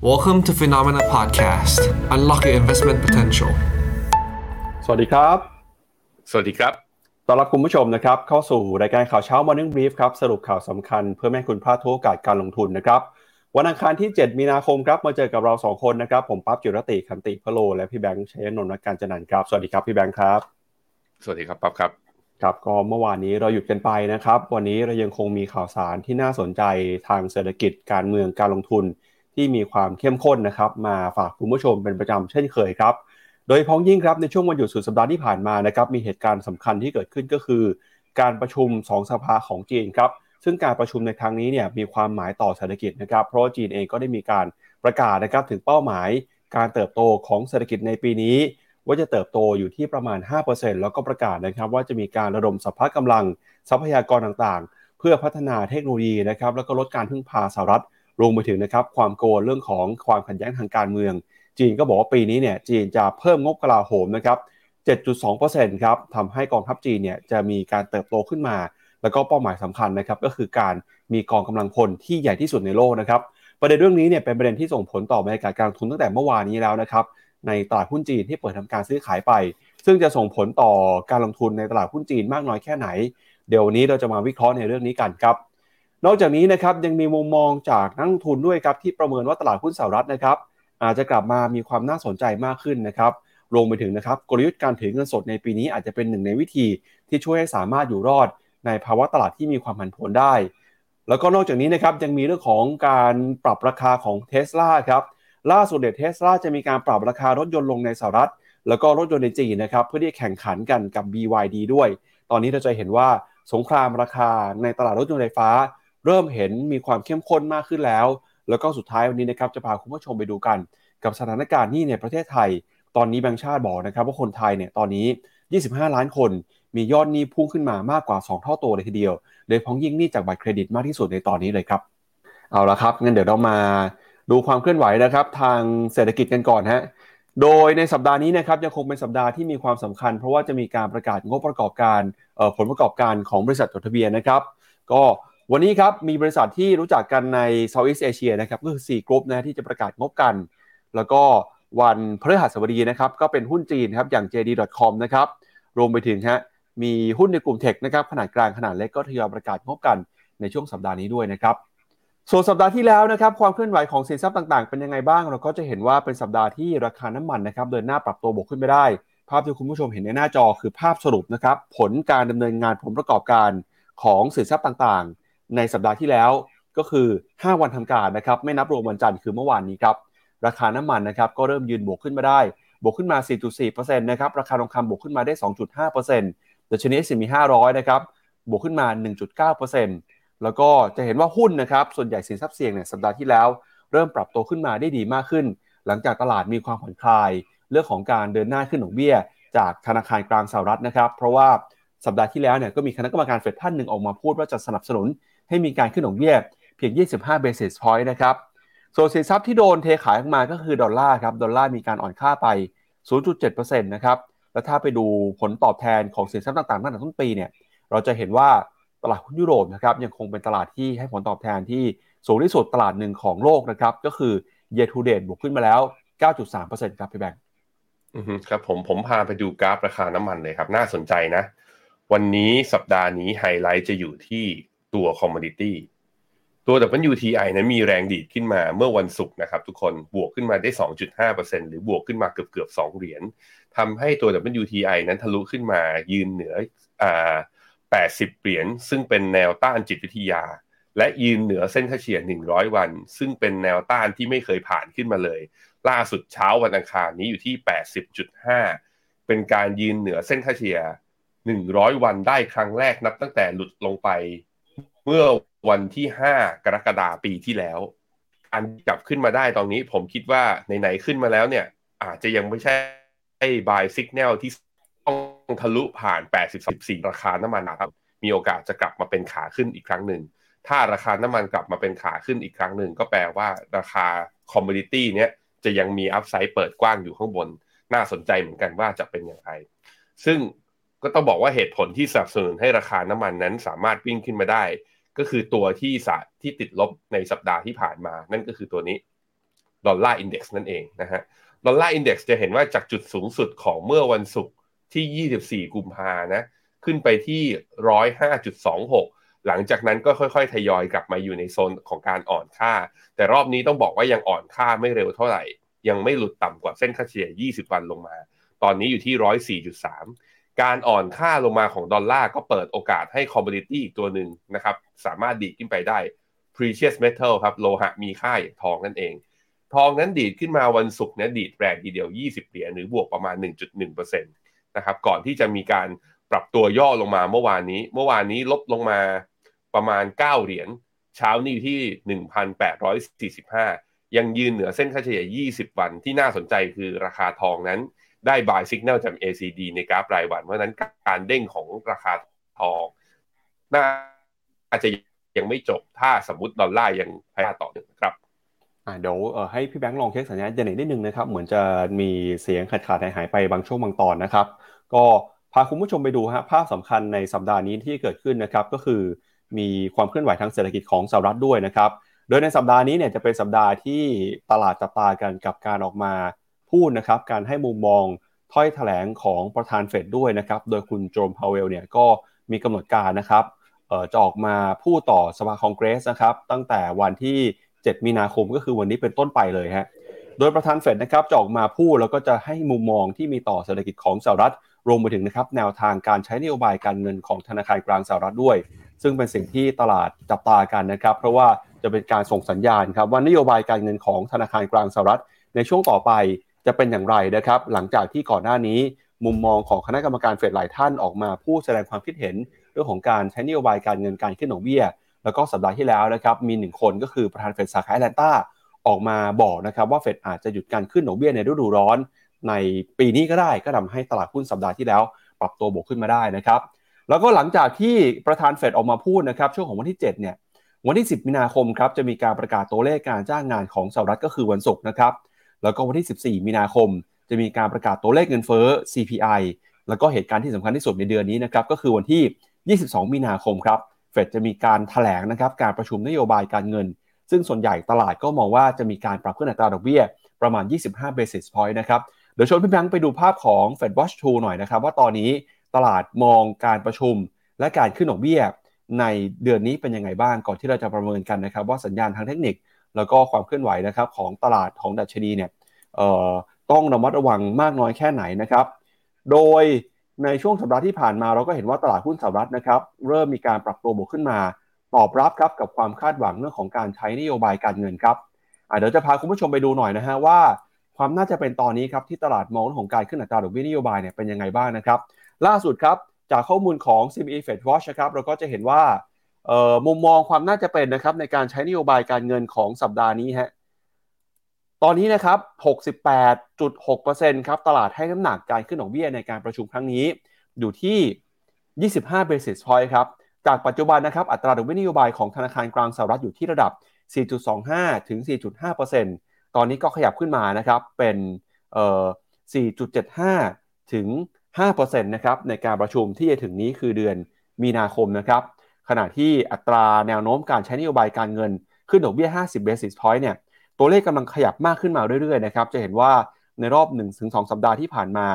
Welcome to Phenomena Podcast. Unlock your investment potential. สวัสดีครับ สวัสดีครับ ต้อนรับคุณผู้ชมนะครับ เข้าสู่รายการข่าวเช้า Morning Brief ครับ สรุปข่าวสำคัญเพื่อไม่ให้คุณพลาดทุกโอกาสการลงทุนนะครับ วันอังคารที่ 7 มีนาคมครับ มาเจอกับเรา 2 คนนะครับ ผมปั๊บจิรติคันติพะโล และพี่แบงค์ชัยนนท์นักการจันนันท์ครับ สวัสดีครับพี่แบงค์ครับ สวัสดีครับปั๊บครับ ครับ ก็เมื่อวานนี้เราหยุดกันไปนะครับ วันนี้เรายังคงมีข่าวสารที่น่าสนใจทางเศรษฐกิจ การเมือง การลงทุน ที่มีความเข้มข้นนะครับมาฝากคุณผู้ชมเป็นประจำเช่นเคยครับ โดยพ้องยิ่งครับในช่วงวันหยุดสุดสัปดาห์ที่ผ่านมานะครับมีเหตุการณ์สำคัญที่เกิดขึ้นก็คือ การประชุม 2 สภาของจีนครับซึ่งการประชุมในครั้งนี้เนี่ยมีความหมายต่อเศรษฐกิจนะครับเพราะจีนเองก็ได้มีการประกาศนะครับถึงเป้าหมายการเติบโตของเศรษฐกิจในปีนี้ ว่าจะเติบโตอยู่ที่ประมาณ 5%แล้วก็ประกาศนะครับว่าจะมีการระดมสภากำลังทรัพยากรต่างๆ เพื่อพัฒนาเทคโนโลยีนะครับแล้วก็ลดการพึ่งพาสหรัฐ รวมไปถึงนะครับความโกลเรื่องของความขัดแย้งทางการเมือง จีนก็บอกว่าปีนี้เนี่ยจีนจะเพิ่มงบกลาโหมนะครับ 7.2%ครับทำให้กองทัพจีนเนี่ยจะมีการเติบโตขึ้นมา แล้วก็เป้าหมายสำคัญนะครับก็คือการมีกองกำลังพลที่ใหญ่ที่สุดในโลกนะครับประเด็นเรื่องนี้เนี่ยเป็นประเด็นที่ส่งผลต่อบรรยากาศการลงทุนตั้งแต่เมื่อวานนี้แล้วนะครับในตลาดหุ้นจีนที่เปิดทำการซื้อขายไป ซึ่งจะส่งผลต่อการลงทุนในตลาดหุ้นจีนมากน้อยแค่ไหน เดี๋ยววันนี้เราจะมาวิเคราะห์ในเรื่องนี้กันครับ นอกจากนี้นะครับยังมีมุมมองจากนักทุนด้วยครับที่ประเมินว่าตลาดหุ้นสหรัฐนะครับ อาจจะกลับมามีความน่าสนใจมากขึ้นนะครับรวมไปถึงนะครับกลยุทธ์การถือเงินสดในปีนี้อาจจะเป็นหนึ่งในวิธีที่ช่วยให้สามารถอยู่รอดในภาวะตลาดที่มีความผันผวนได้ แล้วก็นอกจากนี้นะครับยังมีเรื่องของการปรับราคาของเท s l a ครับล่าสุดเด็ดเทสลาจะมีการปรับราคารถยนต์ลงในสหรัฐ แล้วก็รถยนต์ในจีนนะครับเพื่อที่แข่งขันกันกับ BYD ด้วย ตอนนี้เราจะเห็นว่าสงครามราคาในตลาดรถยนต์ไฟฟ้า เริ่มเห็นมีความเข้มข้นมากขึ้นแล้ว แล้วก็สุดท้ายวันนี้นะครับจะพาคุณผู้ชมไปดูกัน กับสถานการณ์นี้ในประเทศไทย ตอนนี้แบงก์ชาติบอกนะครับว่าคนไทยเนี่ยตอนนี้ 25 ล้านคน มียอดหนี้พุ่งขึ้นมามากกว่า 2 เท่าตัวเลยทีเดียว โดยพ้องยิ่งหนี้จากบัตรเครดิตมากที่สุดในตอนนี้เลยครับ เอาละครับงั้นเดี๋ยวเรามาดูความเคลื่อนไหวนะครับทางเศรษฐกิจกันก่อนฮะโดยในสัปดาห์นี้นะครับยังคงเป็นสัปดาห์ที่มีความสำคัญ เพราะว่าจะมีการประกาศงบประกอบการผลประกอบการของบริษัทจดทะเบียนนะครับ ก็ วันนี้ครับมีบริษัทที่รู้จักกันใน Southeast Asia นะครับก็คือ4กลุ่มนะที่จะประกาศงบกัน แล้วก็วันพฤหัสบดีนะครับก็เป็นหุ้นจีนครับอย่าง JD.com นะครับรวมไปถึงฮะมีหุ้นในกลุ่มเทคนะครับขนาดกลางขนาดเล็กก็ทยอยประกาศงบกันในช่วงสัปดาห์นี้ด้วยนะครับส่วนสัปดาห์ที่แล้วนะครับความเคลื่อนไหวของสินทรัพย์ต่างๆ เป็นยังไงบ้าง เราก็จะเห็นว่าเป็นสัปดาห์ที่ราคาน้ำมันนะครับเดินหน้าปรับตัวบวกขึ้นไปได้ ภาพที่คุณผู้ชมเห็นในหน้าจอคือภาพสรุปนะครับผลการดำเนินงานผลประกอบการของสินทรัพย์ต่างๆ ในสัปดาห์ที่แล้วก็คือ 5 วันทำการนะครับไม่นับรวมวันจันทร์คือเมื่อวานนี้ครับราคาน้ำมันนะครับก็เริ่มยืนบวกขึ้นมาได้ บวกขึ้นมา 4.4%นะครับราคาทองคำบวกขึ้นมาได้ 2.5%ดัชนี S&P 500นะครับบวกขึ้นมา 1.9%แล้วก็จะเห็นว่าหุ้นนะครับส่วนใหญ่สินทรัพย์เสี่ยงเนี่ยสัปดาห์ที่แล้ว เริ่มปรับตัวขึ้นมาได้ดีมากขึ้น หลังจากตลาดมีความผ่อนคลาย เรื่องของการเดินหน้าขึ้นดอกเบี้ย จากธนาคารกลางสหรัฐนะครับ เพราะว่าสัปดาห์ที่แล้วเนี่ยก็มีคณะกรรมการเฟดท่านหนึ่งออกมาพูดว่าจะสนับสนุน ให้มีการขึ้นดอกเบี้ยเพียง 25 basis point นะครับ ส่วนสินทรัพย์ที่โดนเทขายออกมาก็คือดอลลาร์ครับ ดอลลาร์มีการอ่อนค่าไป 0.7%นะครับ แล้วถ้าไปดูผลตอบแทนของสินทรัพย์ต่างๆตั้งแต่ต้นปีเนี่ย เราจะเห็นว่าตลาดหุ้นยุโรปนะครับยังคงเป็นตลาดที่ให้ผลตอบแทนที่สูงที่สุดตลาดหนึ่งของโลกนะครับ ก็คือ year to date บวกขึ้นมาแล้ว 9.3%ครับพี่แบงค์ครับผมผมพาไปดูกราฟราคาน้ำมันเลยครับ น่าสนใจนะ วันนี้สัปดาห์นี้ไฮไลท์จะอยู่ที่ ตัวคอมม o ดิตี้ตัว WTI นั้นมีแรงดีดขึ้นมาเมื่อวันศุกร์นะครับทุกคนบวกขึ้นมาได้ 2.5%หรือบวกขึ้นมาเกือบเกือบ2เหรียญทำให้ตัว WTI นั้นทะลุขึ้นมายืนเหนืออ่า80 เหรียญซึ่งเป็นแนวต้านจิตวิทยา และยืนเหนือเส้นค่าเฉลี่ย 100 วัน ซึ่งเป็นแนวต้านที่ไม่เคยผ่านขึ้นมาเลย ล่าสุดเช้าวันอังคารนี้อยู่ที่ 80.5 เป็นการยืนเหนือเส้นค่าเฉลี่ย 100 วันได้ครั้งแรกนับตั้งแต่หลุดลงไป เมื่อวันที่ 5 กรกฎาปีที่แล้วการกลับขึ้นมาได้ตอนนี้ผมคิดว่าไหนๆขึ้นมาแล้วเนี่ย อาจจะยังไม่ใช่ไอ้ buy signal ที่ต้องทะลุผ่าน 84 ราคาน้ำมันนะครับ มีโอกาสจะกลับมาเป็นขาขึ้นอีกครั้งหนึ่ง ถ้าราคาน้ำมันกลับมาเป็นขาขึ้นอีกครั้งหนึ่ง ก็แปลว่าราคา commodity เนี้ยจะยังมี upside เปิดกว้างอยู่ข้างบน น่าสนใจเหมือนกันว่าจะเป็นอย่างไร ซึ่งก็ต้องบอกว่าเหตุผลที่สนับสนุนให้ราคาน้ำมันนั้นสามารถวิ่งขึ้นมาได้ ก็คือตัวที่สที่ติดลบในสัปดาห์ที่ผ่านมา นั่นก็คือตัวนี้ Dollar Index นั่นเองนะฮะ Dollar Index จะเห็นว่าจากจุดสูงสุดของเมื่อวันศุกร์ที่ 24 กุมภานะขึ้นไปที่ 105.26 หลังจากนั้นก็ค่อยๆ ทยอยกลับมาอยู่ในโซนของการอ่อนค่า แต่รอบนี้ต้องบอกว่ายังอ่อนค่าไม่เร็วเท่าไหร่ ยังไม่หลุดต่ำกว่าเส้นค่าเฉลี่ย 20 วันลงมา ตอนนี้อยู่ที่ 104.3 การอ่อนค่าลงมาของดอลลาร์ก็เปิดโอกาสให้ commodity อีกตัวหนึ่งนะครับ สามารถดีดขึ้นไปได้ precious metal ครับ โลหะมีค่าอย่างทองนั่นเอง ทองนั้นดีดขึ้นมาวันศุกร์นะดีดแรงทีเดียว 20 เหรียญหรือบวกประมาณ 1.1%นะครับ ก่อนที่จะมีการปรับตัวย่อลงมาเมื่อวานนี้ เมื่อวานนี้ลบลงมาประมาณ 9 เหรียญ เช้านี้ที่ 1,845 ยังยืนเหนือเส้นค่าเฉลี่ย 20 วันที่น่าสนใจคือราคาทองนั้น ได้ buy signal จาก ACD ในกราฟรายวัน เพราะนั้นการเด้งของราคาทอง น่าอาจจะยังไม่จบถ้าสมมติดอลลาร์ยังแพ้ต่อหนึ่งครับเดี๋ยวให้พี่แบงค์ลองเช็คสัญญาณเจเน็ตนิดนึงนะครับ เหมือนจะมีเสียงขาดขาดหายไปบางช่วงบางตอนนะครับ ก็พาคุณผู้ชมไปดูฮะภาพสำคัญในสัปดาห์นี้ที่เกิดขึ้นนะครับ ก็คือมีความเคลื่อนไหวทางเศรษฐกิจของสหรัฐด้วยนะครับ โดยในสัปดาห์นี้เนี่ยจะเป็นสัปดาห์ที่ตลาดจับตากันกับการออกมา พูดนะครับการให้มุมมองถ้อยแถลงของประธานเฟดด้วยนะครับโดยคุณโจมพาวเวลเนี่ยก็มีกำหนดการนะครับจะออกมาพูดต่อสภาคองเกรสนะครับตั้งแต่วันที่ 7 มีนาคมก็คือวันนี้เป็นต้นไปเลยฮะโดยประธานเฟดนะครับจะออกมาพูดแล้วก็จะให้มุมมองที่มีต่อเศรษฐกิจของสหรัฐ รวมไปถึงนะครับแนวทางการใช้นโยบายการเงินของธนาคารกลางสหรัฐด้วย ซึ่งเป็นสิ่งที่ตลาดจับตากันนะครับ เพราะว่าจะเป็นการส่งสัญญาณครับว่านโยบายการเงินของธนาคารกลางสหรัฐ ในช่วงต่อไป จะเป็นอย่างไรนะครับ หลังจากที่ก่อนหน้านี้มุมมองของคณะกรรมการเฟดหลายท่านออกมาพูดแสดงความคิดเห็นเรื่องของการใช้นโยบายการเงินการขึ้นดอกเบี้ย แล้วก็สัปดาห์ที่แล้วนะครับมีหนึ่งคนก็คือประธานเฟดสาขาแอตแลนตาออกมาบอกนะครับว่าเฟดอาจจะหยุดการขึ้นดอกเบี้ยในฤดูร้อน ในปีนี้ก็ได้ก็ทำให้ตลาดหุ้นสัปดาห์ที่แล้ว ปรับตัวบวกขึ้นมาได้นะครับแล้วก็หลังจากที่ประธานเฟดออกมาพูดนะครับช่วงของวันที่ 7 เนี่ยวันที่ 10 มีนาคมครับจะมีการประกาศตัวเลขการจ้างงานของสหรัฐก็คือวันศุกร์นะครับ แล้วก็วันที่ 14 มีนาคม จะมีการประกาศตัวเลขเงินเฟ้อ CPI แล้วก็เหตุการณ์ที่สำคัญที่สุดในเดือนนี้นะครับก็คือวันที่ 22 มีนาคมครับเฟดจะมีการถแถลงนะครับการประชุมนโยบายการเงิน ซึ่งส่วนใหญ่ตลาดก็มองว่าจะมีการปรับขึ้นอัตราดอกเบี้ยประมาณ 25 basis point นะครับเดี๋ยวชวนพี่แบงค์ไปดูภาพของ Fed Watch 2 หน่อยนะครับว่าตอนนี้ตลาดมองการประชุมและการขึ้นดอกเบี้ยในเดือนนี้เป็นยังไงบ้างก่อนที่เราจะประเมินกันนะครับว่าสัญญาณทางเทคนิค แล้วก็ความเคลื่อนไหวนะครับของตลาดของดัชนีเนี่ยต้องระมัดระวังมากน้อยแค่ไหนนะครับ โดยในช่วงสัปดาห์ที่ผ่านมาเราก็เห็นว่าตลาดหุ้นสหรัฐนะครับเริ่มมีการปรับตัวบวกขึ้นมาตอบรับครับกับความคาดหวังเรื่องของการใช้นโยบายการเงินครับเดี๋ยวจะพาคุณผู้ชมไปดูหน่อยนะฮะว่า ความน่าจะเป็นตอนนี้ครับที่ตลาดมองเรื่องของการขึ้นอัตราดอกเบี้ยนโยบายเนี่ยเป็นยังไงบ้างนะครับ ล่าสุดครับจากข้อมูลของ CME Fed Watch ครับเราก็จะเห็นว่า มุมมองความน่าจะเป็นนะครับในการใช้นโยบายการเงินของสัปดาห์นี้ฮะตอนนี้นะครับ 68.6%ครับตลาดให้น้ำหนักการขึ้นดอกเบี้ยในการประชุมครั้งนี้ อยู่ที่ 25 basis point ครับ จากปัจจุบันนะครับ อัตราดอกเบี้ยนโยบายของธนาคารกลางสหรัฐอยู่ที่ระดับ 4.25 ถึง 4.5%ตอนนี้ก็ขยับขึ้นมานะครับ เป็นเอ่อ4.75 ถึง 5%นะครับในการประชุมที่จะถึงนี้คือเดือนมีนาคมนะครับ ขณะที่อัตราแนวโน้มการใช้นโยบายการเงินขึ้นดอกเบี้ย 50 basis point เนี่ย ตัวเลขกำลังขยับมากขึ้นมาเรื่อยๆนะครับ จะเห็นว่าในรอบ 1-2 สัปดาห์ที่ผ่านมา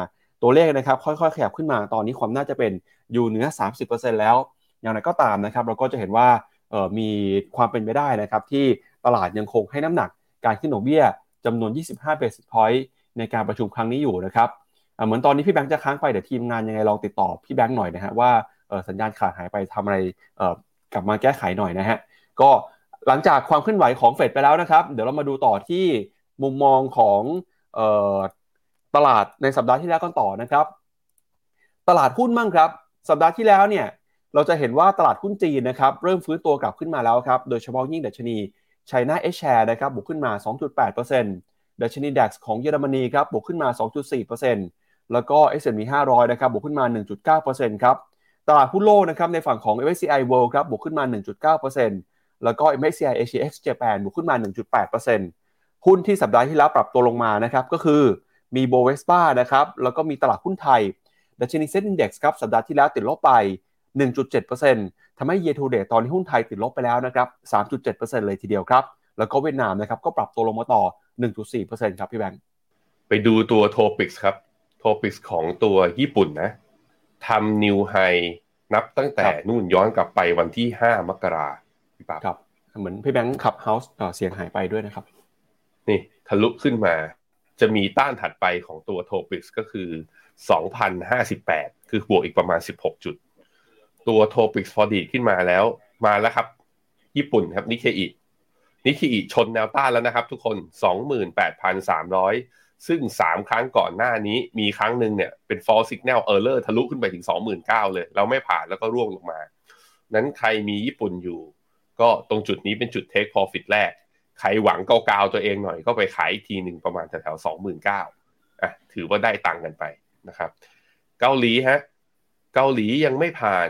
ตัวเลขนะครับค่อยๆ ขยับขึ้นมา ตอนนี้ความน่าจะเป็นอยู่เหนือ 30%แล้ว อย่างไรก็ตามนะครับ เราก็จะเห็นว่ามีความเป็นไปได้นะครับที่ตลาดยังคงให้น้ำหนักการขึ้นดอกเบี้ยจำนวน 25 basis point ในการประชุมครั้งนี้อยู่นะครับ เหมือนตอนนี้พี่แบงค์จะค้างไปเดี๋ยวทีมงานยังไงลองติดต่อพี่แบงค์หน่อยนะฮะว่า สัญญาณขาดหายไปทำอะไรกลับมาแก้ไขหน่อยนะฮะก็หลังจากความเคลื่อนไหวของเฟดไปแล้วนะครับ เดี๋ยวเรามาดูต่อที่มุมมองของออตลาดในสัปดาห์ที่แล้วกันต่อนะครับ ตลาดหุ้นมั่งครับ สัปดาห์ที่แล้วเนี่ยเราจะเห็นว่าตลาดหุ้นจีนนะครับเริ่มฟื้นตัวกลับขึ้นมาแล้วครับ โดยเฉพาะยิ่งดัชนีไชน่าเอชแชร์นะครับบวกขึ้นมา 2.8%ดัชนีดัคของเยอรมนีครับบวกขึ้นมา 2.4%แล้วก็ S&P 500 นะครับบวกขึ้นมา 1.9%ครับ ตลาดหุ้นโลกนะครับในฝั่งของ MSCI World ครับบวกขึ้นมา 1.9%แล้วก็ MSCI ACX Japan บวกขึ้นมา 1.8%หุ้นที่สัปดาห์ที่แล้วปรับตัวลงมานะครับก็คือมี Bovespa นะครับแล้วก็มีตลาดหุ้นไทยดัชนีเซ็นดี Index ครับสัปดาห์ที่แล้วติดลบไป 1.7%ทำให้ Year to Date ตอนนี้หุ้นไทยติดลบไปแล้วนะครับ 3.7%เลยทีเดียวครับ แล้วก็เวียดนามนะครับก็ปรับตัวลงมาต่อ 1.4%ครับพี่แบงค์ไปดูตัว TOPIX ครับ TOPIX ของตัวญี่ปุ่นนะ ทำ new high นับตั้งแต่นู่นย้อนกลับไปวันที่5มกราพี่ปั๊บครับ เหมือนพี่แบงค์ Clubhouseเสียงหายไปด้วยนะครับ นี่ทะลุขึ้นมา จะมีต้านถัดไปของตัว TOPIX ก็คือ 2,058 คือบวกอีกประมาณ 16 จุด ตัว TOPIX พอดีขึ้นมาแล้วมาแล้วครับ ญี่ปุ่นครับนิเคอินิเคอิชนแนวต้านแล้วนะครับทุกคน 28,300 ซึ่ง 3 ครั้งก่อนหน้านี้มีครั้งหนึ่งเนี่ยเป็น false signal error ทะลุขึ้นไปถึง 29,000 เลยแล้วไม่ผ่านแล้วก็ร่วงลงมา นั้นใครมีญี่ปุ่นอยู่ ก็ตรงจุดนี้เป็นจุด take profit แรก ใครหวังเกาๆตัวเองหน่อยก็ไปขายอีกทีหนึ่งประมาณแถวๆ29,000อะถือว่าได้ตังกันไปนะครับ เกาหลีฮะเกาหลียังไม่ผ่าน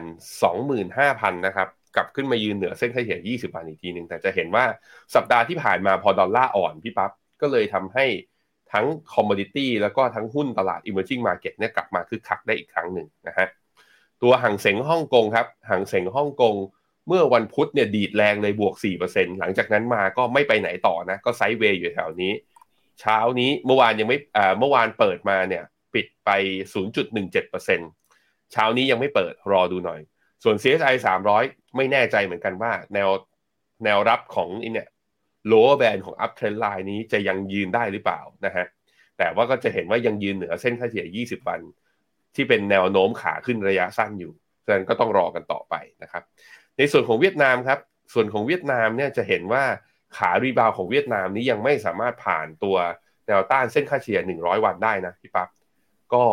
25,000 นะครับ กลับขึ้นมายืนเหนือเส้นเฉลี่ย20 วันอีกทีหนึ่งแต่จะเห็นว่าสัปดาห์ที่ผ่านมาพอดอลลาร์อ่อนพี่ปั๊บก็เลยทำให้ ทั้งคอมมดิตี้แล้วก็ทั้งหุ้นตลาด emerging market เนี่ยกลับมาคึกคักได้อีกครั้งหนึ่งนะฮะตัวห่างเสงฮ่องกงครับห่างเสงฮ่องกง เมื่อวันพุธเนี่ยดีดแรงเลยบวก 4%หลังจากนั้นมาก็ไม่ไปไหนต่อนะ ก็ไซด์เวย์อยู่แถวนี้ เช้านี้เมื่อวานยังไม่อ่าเมื่อวานเปิดมาเนี่ยปิดไป 0.17%เช้านี้ยังไม่เปิดรอดูหน่อย ส่วน CSI 300 ไม่แน่ใจเหมือนกันว่าแนวแนวรับของเนี่ย lower band ของ up trend line นี้จะยังยืนได้หรือเปล่านะฮะแต่ว่าก็จะเห็นว่ายังยืนเหนือเส้นค่าเฉลี่ย 20 วัน ที่เป็นแนวโน้มขาขึ้นระยะสั้นอยู่ฉะนั้นก็ต้องรอกันต่อไปนะครับ ในส่วนของเวียดนามครับ ส่วนของเวียดนามเนี่ยจะเห็นว่าขารีบาวของเวียดนามนี้ยังไม่สามารถผ่านตัวแนวต้านเส้นค่าเฉลี่ย 100 วันได้นะพี่ปั๊บก็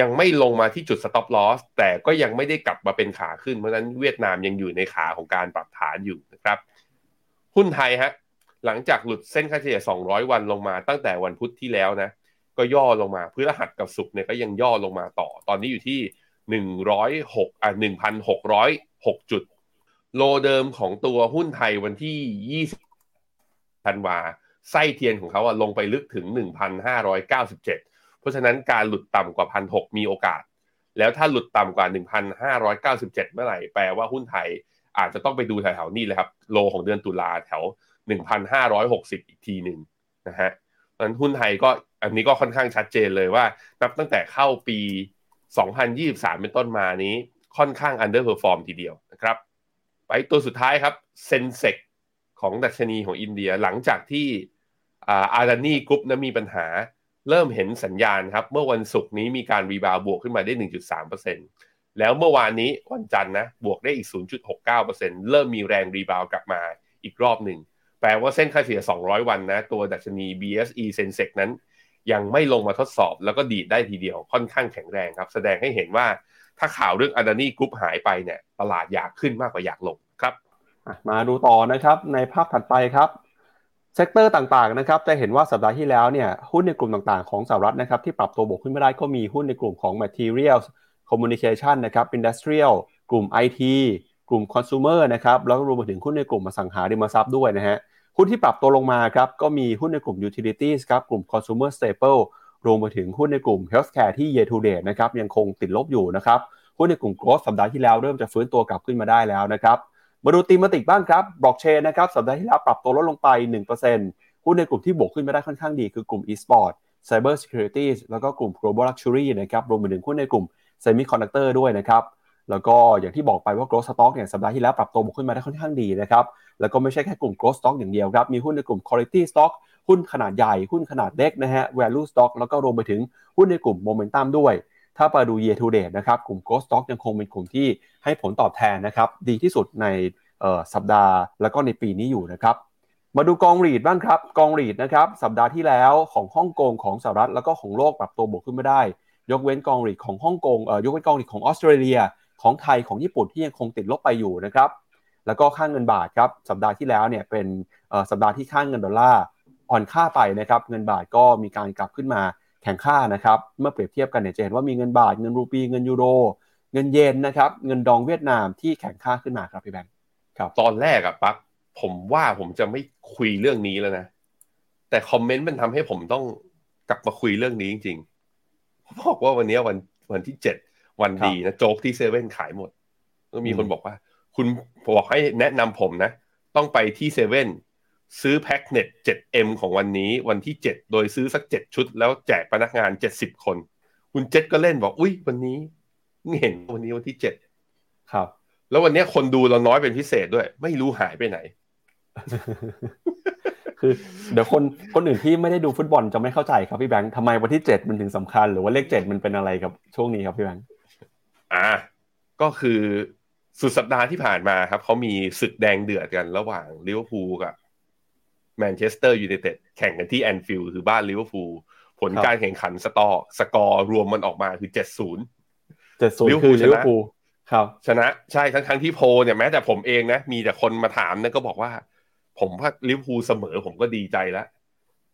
ยังไม่ลงมาที่จุด stop loss แต่ก็ยังไม่ได้กลับมาเป็นขาขึ้น เพราะฉะนั้นเวียดนามยังอยู่ในขาของการปรับฐานอยู่นะครับ หุ้นไทยฮะหลังจากหลุดเส้นค่าเฉลี่ย 200 วันลงมาตั้งแต่วันพุธที่แล้วนะ ก็ย่อลงมาพฤหัสกับศุกร์เนี่ยก็ยังย่อลงมาต่อ ตอนนี้อยู่ที่ 106อะ1,606 จุด โลเดิมของตัวหุ้นไทยวันที่ 20ธันวาไส้เทียนของเขาอะลงไปลึกถึง 1,597 เพราะฉะนั้นการหลุดต่ำกว่า 1,600 มีโอกาส แล้วถ้าหลุดต่ำกว่า 1,597 เมื่อไหร่ แปลว่าหุ้นไทย อาจจะต้องไปดูแถวๆนี้เลยครับ โลของเดือนตุลาแถว 1,560 อีกทีหนึ่งนะฮะนั้นหุ้นไทยก็อันนี้ก็ค่อนข้างชัดเจนเลยว่า นับตั้งแต่เข้าปี 2023 เป็นต้นมานี้ค่อนข้าง underperform ทีเดียวนะครับ ไปตัวสุดท้ายครับ Sensex ของดัชนีของอินเดียหลังจากที่ Adani Group นั้นมีปัญหาเริ่มเห็นสัญญาณครับ เมื่อวันศุกร์นี้มีการ rebound บวกขึ้นมาได้ 1.3% แล้วเมื่อวานนี้วันจันทร์นะบวกได้อีก 0.69%เริ่มมีแรง rebound กลับมาอีกรอบหนึ่ง แปลว่าเส้นค่าเฉลี่ย 200 วันนะ ตัวดัชนี BSE Sensex นั้น ยังไม่ลงมาทดสอบแล้วก็ดีดได้ทีเดียวค่อนข้างแข็งแรงครับ แสดงให้เห็นว่าถ้าข่าวเรื่องอ d านี่กรุ๊ปหายไปเนี่ยตลาดอยากขึ้นมากกว่าอยากลงครับมาดูต่อนะครับในภาพถัดไปครับ sector ต่างๆนะครับจะเห็นว่าสัปดาห์ที่แล้วเนี่ยหุ้นในกลุ่มต่างๆของสหรัฐนะครับที่ปรับตัวบวกขึ้นไม่ได้ก็มีหุ้นในกลุ่มของ Materials Communication นะครับ Industrial กลุ่ม IT กลุ่ม Consumer นะครับ แล้วก็รวมไปถึงหุ้นในกลุ่มอสังหาริมทรัพย์ด้วยนะฮะ หุ้นที่ปรับตัวลงมาครับ ก็มีหุ้นในกลุ่ม Utilities ครับ กลุ่ม Consumer Staple รวมไปถึงหุ้นในกลุ่ม Healthcare ที่ Year to Date นะครับ ยังคงติดลบอยู่นะครับ หุ้นในกลุ่ม Growth สัปดาห์ที่แล้วเริ่มจะฟื้นตัวกลับขึ้นมาได้แล้วนะครับ มาดูตีมติกบ้างครับ บล็อกเชนนะครับ สัปดาห์ที่แล้วปรับตัวลดลงไป 1%หุ้นในกลุ่มที่บวกขึ้นมาได้ค่อนข้างดีคือกลุ่ม e-sport cyber security แล้วก็กลุ่ม global luxury นะครับ รวมไปถึงหุ้นในกลุ่ม semiconductor ด้วยนะครับแล้วก็อย่างที่บอกไปว่า growth stock เนี่ยสัปดาห์ที่แล้วปรับตัวบวกขึ้นมาได้ค่อนข้างดีนะครับแล้วก็ไม่ใช่แค่กลุ่ม growth stock อย่างเดียวครับมีหุ้นในกลุ่ม quality stock หุ้นขนาดใหญ่ หุ้นขนาดเล็กนะฮะ value stock แล้วก็รวมไปถึงหุ้นในกลุ่ม momentum ด้วย ถ้าไปดู year to date นะครับกลุ่ม growth stock ยังคงเป็นกลุ่มที่ให้ผลตอบแทนนะครับดีที่สุดในสัปดาห์แล้วก็ในปีนี้อยู่นะครับมาดูกองรีดบ้างครับกองรีดนะครับสัปดาห์ที่แล้วของฮ่องกงของสหรัฐแล้วก็ของโลกปรับตัวบวกขึ้นมาได้ ยกเว้นกองรีดของฮ่องกงเอ่อยกเว้นกองรีดของออสเตรเลีย ของไทยของญี่ปุ่นที่ยังคงติดลบไปอยู่นะครับ แล้วก็ค่างเงินบาทครับสัปดาห์ที่แล้วเนี่ยเป็นสัปดาห์ที่ค่างเงินดอลลาร์อ่อนค่าไปนะครับ เงินบาทก็มีการกลับขึ้นมาแข็งค่านะครับ เมื่อเปรียบเทียบกันเนี่ยจะเห็นว่ามีเงินบาทเงินรูปีเงินยูโรเงินเยนนะครับ เงินดองเวียดนามที่แข็งค่าขึ้นมาครับพี่แบงค์ครับ ตอนแรกอะปั๊บผมว่าผมจะไม่คุยเรื่องนี้แล้วนะ แต่คอมเมนต์มันทำให้ผมต้องกลับมาคุยเรื่องนี้จริงๆ บอกว่าวันนี้วันวันที่เจ็ดวันดีนะโจ๊กที่เซเว่นขายหมดก็มีคนบอกว่า คุณบอกให้แนะนำผมนะ ต้องไปที่เซเว่นซื้อแพ็กเน็ต 7M ของวันนี้วันที่ 7 โดยซื้อสัก 7 ชุด แล้วแจกพนักงาน 70 คน คุณเจ็ดก็เล่นบอก อุ้ยวันนี้เห็นวันนี้วันที่ 7 ครับ แล้ววันนี้คนดูเราน้อยเป็นพิเศษด้วย ไม่รู้หายไปไหน คือเดี๋ยวคนคนอื่นที่ไม่ได้ดูฟุตบอลจะไม่เข้าใจครับพี่แบงค์ทำไมวันที่เจ็ดมันถึงสำคัญ หรือว่าเลขเจ็ดมันเป็นอะไรกับช่วงนี้ครับพี่แบงค์อ่าก็คือสุดสัปดาห์ที่ผ่านมาครับเขามีศึกแดงเดือดกันระหว่างลิเวอร์พูลกับแมนเชสเตอร์ยูไนเต็ดแข่งกันที่แอนฟิลด์คือบ้านลิเวอร์พูลผลการแข่งขันสกอร์สกอร์รวมมันออกมาคือเจ็ดศูนย์เจ็ดศูนย์คือลิเวอร์พูลครับชนะใช่ทั้งทั้งที่โพลเนี่ยแม้แต่ผมเองนะ มีแต่คนมาถามนะก็บอกว่า ผมว่าลิเวอร์พูลเสมอผมก็ดีใจแล้ว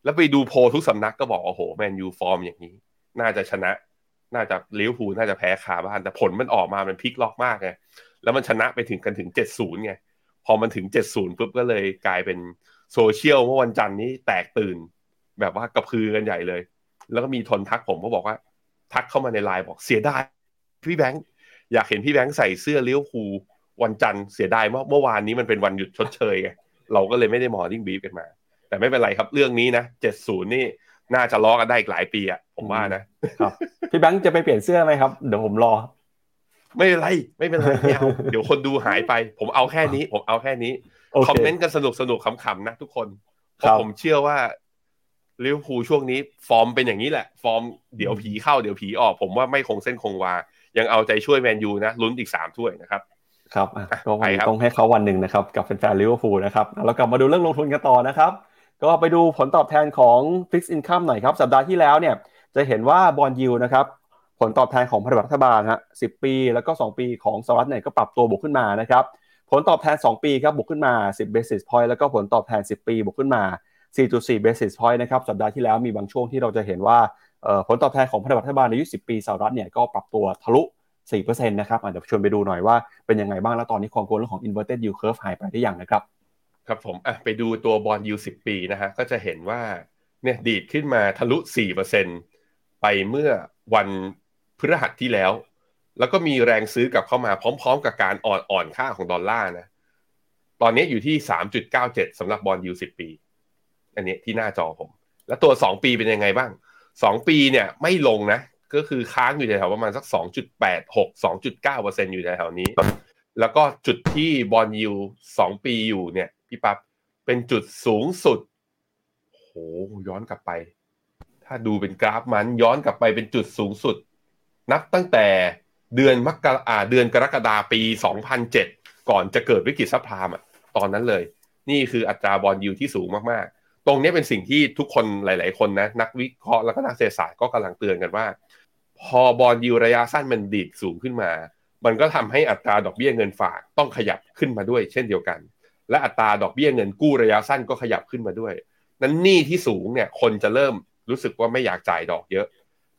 แล้วไปดูโพลทุกสำนักก็บอกโอ้โหแมนยูฟอร์มอย่างนี้ น่าจะชนะ น่าจะลิเวอร์พูลน่าจะแพ้คาบ้าน แต่ผลมันออกมามันพลิกล็อกมากไงแล้วมันชนะไปถึงกันถึงเจ็ดศูนย์ไงพอมันถึงเจ็ดศูนย์ปุ๊บก็เลยกลายเป็นโซเชียลเมื่อวันจันทร์นี้แตกตื่น แบบว่ากระพือกันใหญ่เลย แล้วก็มีคนทักผมก็บอกว่า ทักเข้ามาในไลน์บอกเสียดายพี่แบงค์อยากเห็นพี่แบงค์ใส่เสื้อลิเวอร์พูลวันจันทร์เสียดายเมื่อเมื่อวานนี้มันเป็นวันหยุดชดเชยไง เราก็เลยไม่ได้ Morning Brief กันมา แต่ไม่เป็นไรครับเรื่องนี้นะเจ็ดศูนย์นี่น่าจะล้อกันได้อีกหลายปีอะผมว่านะครับพี่แบงค์จะไปเปลี่ยนเสื้อไหมครับเดี๋ยวผมรอ ไม่เป็นไรไม่เป็นไรไม่เอาเดี๋ยวคนดูหายไป ผมเอาแค่นี้ ผมเอาแค่นี้โอเคคอมเมนต์กันสนุกสนุกขำๆนะทุกคนเพครัราะบผมเชื่อว่าลิเวอร์พูลช่วงนี้ฟอร์มเป็นอย่างนี้แหละ ฟอร์มเดี๋ยวผีเข้าเดี๋ยวผีออก ผมว่าไม่คงเส้นคงวา ยังเอาใจช่วยแมนยูนะลุ้นอีกสามถ้วยนะครับ ครับอะก็วันไปนี้ครับต้องให้เขาวันหนึ่งนะครับ กับแฟนๆลิเวอร์พูลนะครับเรากลับมาดูเรื่องลงทุนกันต่อนะครับ ก็ไปดูผลตอบแทนของ Fixed Income หน่อยครับ สัปดาห์ที่แล้วเนี่ยจะเห็นว่า bond yield นะครับผลตอบแทนของพันธบัตรรัฐบาลฮะ10ปีแล้วก็ 2 ปีของสหรัฐเนี่ยก็ปรับตัวบวกขึ้นมานะครับผลตอบแทน 2 ปีครับบวกขึ้นมา 10 basis point แล้วก็ผลตอบแทน 10 ปีบวกขึ้นมา 4.4 basis point นะครับสัปดาห์ที่แล้วมีบางช่วงที่เราจะเห็นว่าเอ่อผลตอบแทนของพันธบัตรรัฐบาลในอายุ10 ปีสหรัฐเนี่ยก็ปรับตัวทะลุ 4%นะครับเดี๋ยวชวนไปดูหน่อยว่าเป็นยังไงบ้างแล้วตอนนี้ความกลัวเรื่องของ inverted yield curve หายไปได้อย่างนะครับ ครับผมอะไปดูตัวบอลยูสิบปีนะฮะก็จะเห็นว่าเนี่ยดีดขึ้นมาทะลุ 4%ไปเมื่อวันพฤหัสที่แล้ว แล้วก็มีแรงซื้อกลับเข้ามาพร้อม ๆ กับการอ่อนอ่อนค่าของดอลลาร์นะตอนนี้อยู่ที่ 3.97สำหรับบอลยูสิบปี อันนี้ที่หน้าจอผม แล้วตัว 2 ปีเป็นยังไงบ้าง 2 ปีเนี่ยไม่ลงนะ ก็คือค้างอยู่แถวๆประมาณสัก 2.86 2.9%อยู่แถวๆนี้ แล้วก็จุดที่บอลยูสองปีอยู่เนี่ย พี่ปับ๊บเป็นจุดสูงสุดโหย้อนกลับไป ถ้าดูเป็นกราฟมันย้อนกลับไปเป็นจุดสูงสุด นับตั้งแต่เดือนมกราเดือนกรกฎาปี 2007 ก่อนจะเกิดวิกฤตซับพลามอะตอนนั้นเลย นี่คืออัตราบอลยูที่สูงมากๆ ตรงนี้เป็นสิ่งที่ทุกคนหลาย ๆ คนนะ นักวิเคราะห์แล้วก็นักเศรษฐศาสตร์ก็กำลังเตือนกันว่า พอบอลยูระยะสั้นมันดีดสูงขึ้นมา มันก็ทำให้อัตราดอกเบี้ยเงินฝากต้องขยับขึ้นมาด้วย เช่นเดียวกัน และอัตราดอกเบี้ยเงินกู้ระยะสั้นก็ขยับขึ้นมาด้วย นั้นหนี้ที่สูงเนี่ยคนจะเริ่มรู้สึกว่าไม่อยากจ่ายดอกเยอะ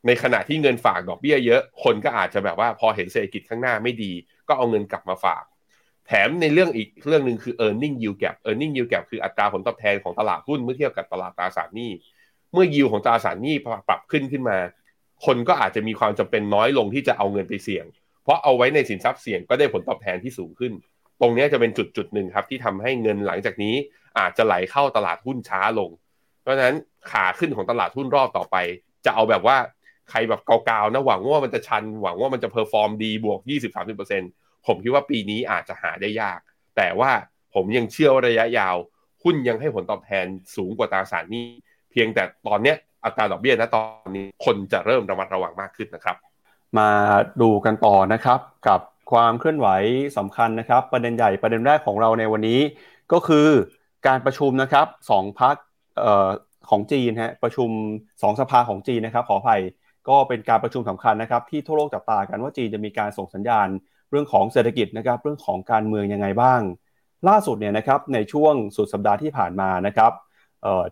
ในขณะที่เงินฝากดอกเบี้ยเยอะ คนก็อาจจะแบบว่าพอเห็นเศรษฐกิจข้างหน้าไม่ดี ก็เอาเงินกลับมาฝาก แถมในเรื่องอีกเรื่องหนึ่งคือ e a r n i n g yield gap e a r n i n g yield gap คืออัตราผลตอบแทนของตลาดหุ้นเมื่อเทียบกับตลาดตราสารหนี้ เมื่อยิวของตราสารหนี้ปรับขึ้นขึ้นมา คนก็อาจจะมีความจำเป็นน้อยลงที่จะเอาเงินไปเสี่ยง เพราะเอาไว้ในสินทรัพย์เสี่ยงก็ได้ผลตอบแทนที่สูงขึ้น ตรงนี้จะเป็นจุดจุดหนึ่งครับ ที่ทำให้เงินหลังจากนี้อาจจะไหลเข้าตลาดหุ้นช้าลง เพราะฉะนั้นขาขึ้นของตลาดหุ้นรอบต่อไป จะเอาแบบว่าใครแบบเกาๆนะหวังว่ามันจะชันหวังว่ามันจะ perform ดีบวก 20-30%ผมคิดว่าปีนี้อาจจะหาได้ยาก แต่ว่าผมยังเชื่อว่าระยะยาวหุ้นยังให้ผลตอบแทนสูงกว่าตราสารนี้ เพียงแต่ตอนเนี้ย อัตราดอกเบี้ยนะตอนนี้คนจะเริ่มระมัดระวังมากขึ้นนะครับ มาดูกันต่อนะครับกับความเคลื่อนไหวสำคัญนะครับ ประเด็นใหญ่ประเด็นแรกของเราในวันนี้ก็คือการประชุมนะครับสองพักของจีนฮะประชุมสองสภาของจีนนะครับขออภัยก็เป็นการประชุมสำคัญนะครับที่ทั่วโลกจับตากันว่าจีนจะมีการส่งสัญญาณ เรื่องของเศรษฐกิจนะครับเรื่องของการเมืองยังไงบ้าง ล่าสุดเนี่ยนะครับในช่วงสุดสัปดาห์ที่ผ่านมานะครับ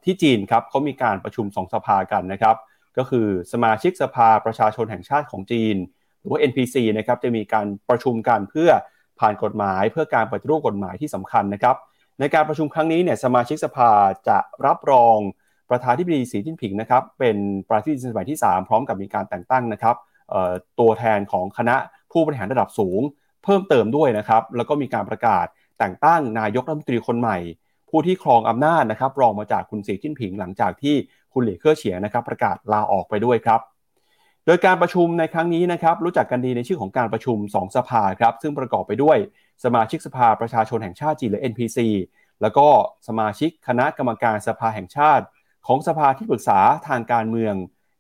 ที่จีนครับเขามีการประชุมสองสภากันนะครับ ก็คือสมาชิกสภาประชาชนแห่งชาติของจีน หรือว่า NPC นะครับจะมีการประชุมกันเพื่อผ่านกฎหมาย เพื่อการปฏิรูปกฎหมายที่สำคัญนะครับ ในการประชุมครั้งนี้เนี่ยสมาชิกสภาจะรับรองประธานที่ปดีสีจิ้นผิงนะครับเป็นประธานที่สมัยที่ 3 พร้อมกับมีการแต่งตั้งนะครับตัวแทนของคณะผู้บริหารระดับสูง เพิ่มเติมด้วยนะครับ แล้วก็มีการประกาศแต่งตั้งนายกรัฐมนตรีคนใหม่ ผู้ที่ครองอำนาจนะครับรองมาจากคุณสีจิ้นผิงหลังจากที่คุณหลี่เค่อเฉียงนะครับประกาศลาออกไปด้วยครับ โดยการประชุมในครั้งนี้นะครับรู้จักกันดีในชื่อของการประชุม 2 สภาครับซึ่งประกอบไปด้วยสมาชิกสภาประชาชนแห่งชาติจีนหรือ NPC แล้วก็สมาชิกคณะกรรมการสภาแห่งชาติ ของสภาที่ปรึกษาทางการเมือง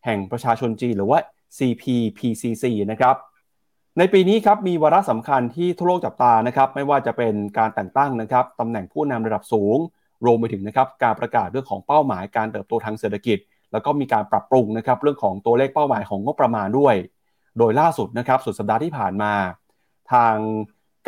แห่งประชาชนจีนหรือว่า CPPCC นะครับ ในปีนี้ครับมีวาระสำคัญที่ทั่วโลกจับตานะครับไม่ว่าจะเป็นการแต่งตั้งนะครับตำแหน่งผู้นำระดับสูง รวมไปถึงนะครับการประกาศเรื่องของเป้าหมายการเติบโตทางเศรษฐกิจ แล้วก็มีการปรับปรุงนะครับเรื่องของตัวเลขเป้าหมายของงบประมาณด้วย โดยล่าสุดนะครับสุดสัปดาห์ที่ผ่านมา ทาง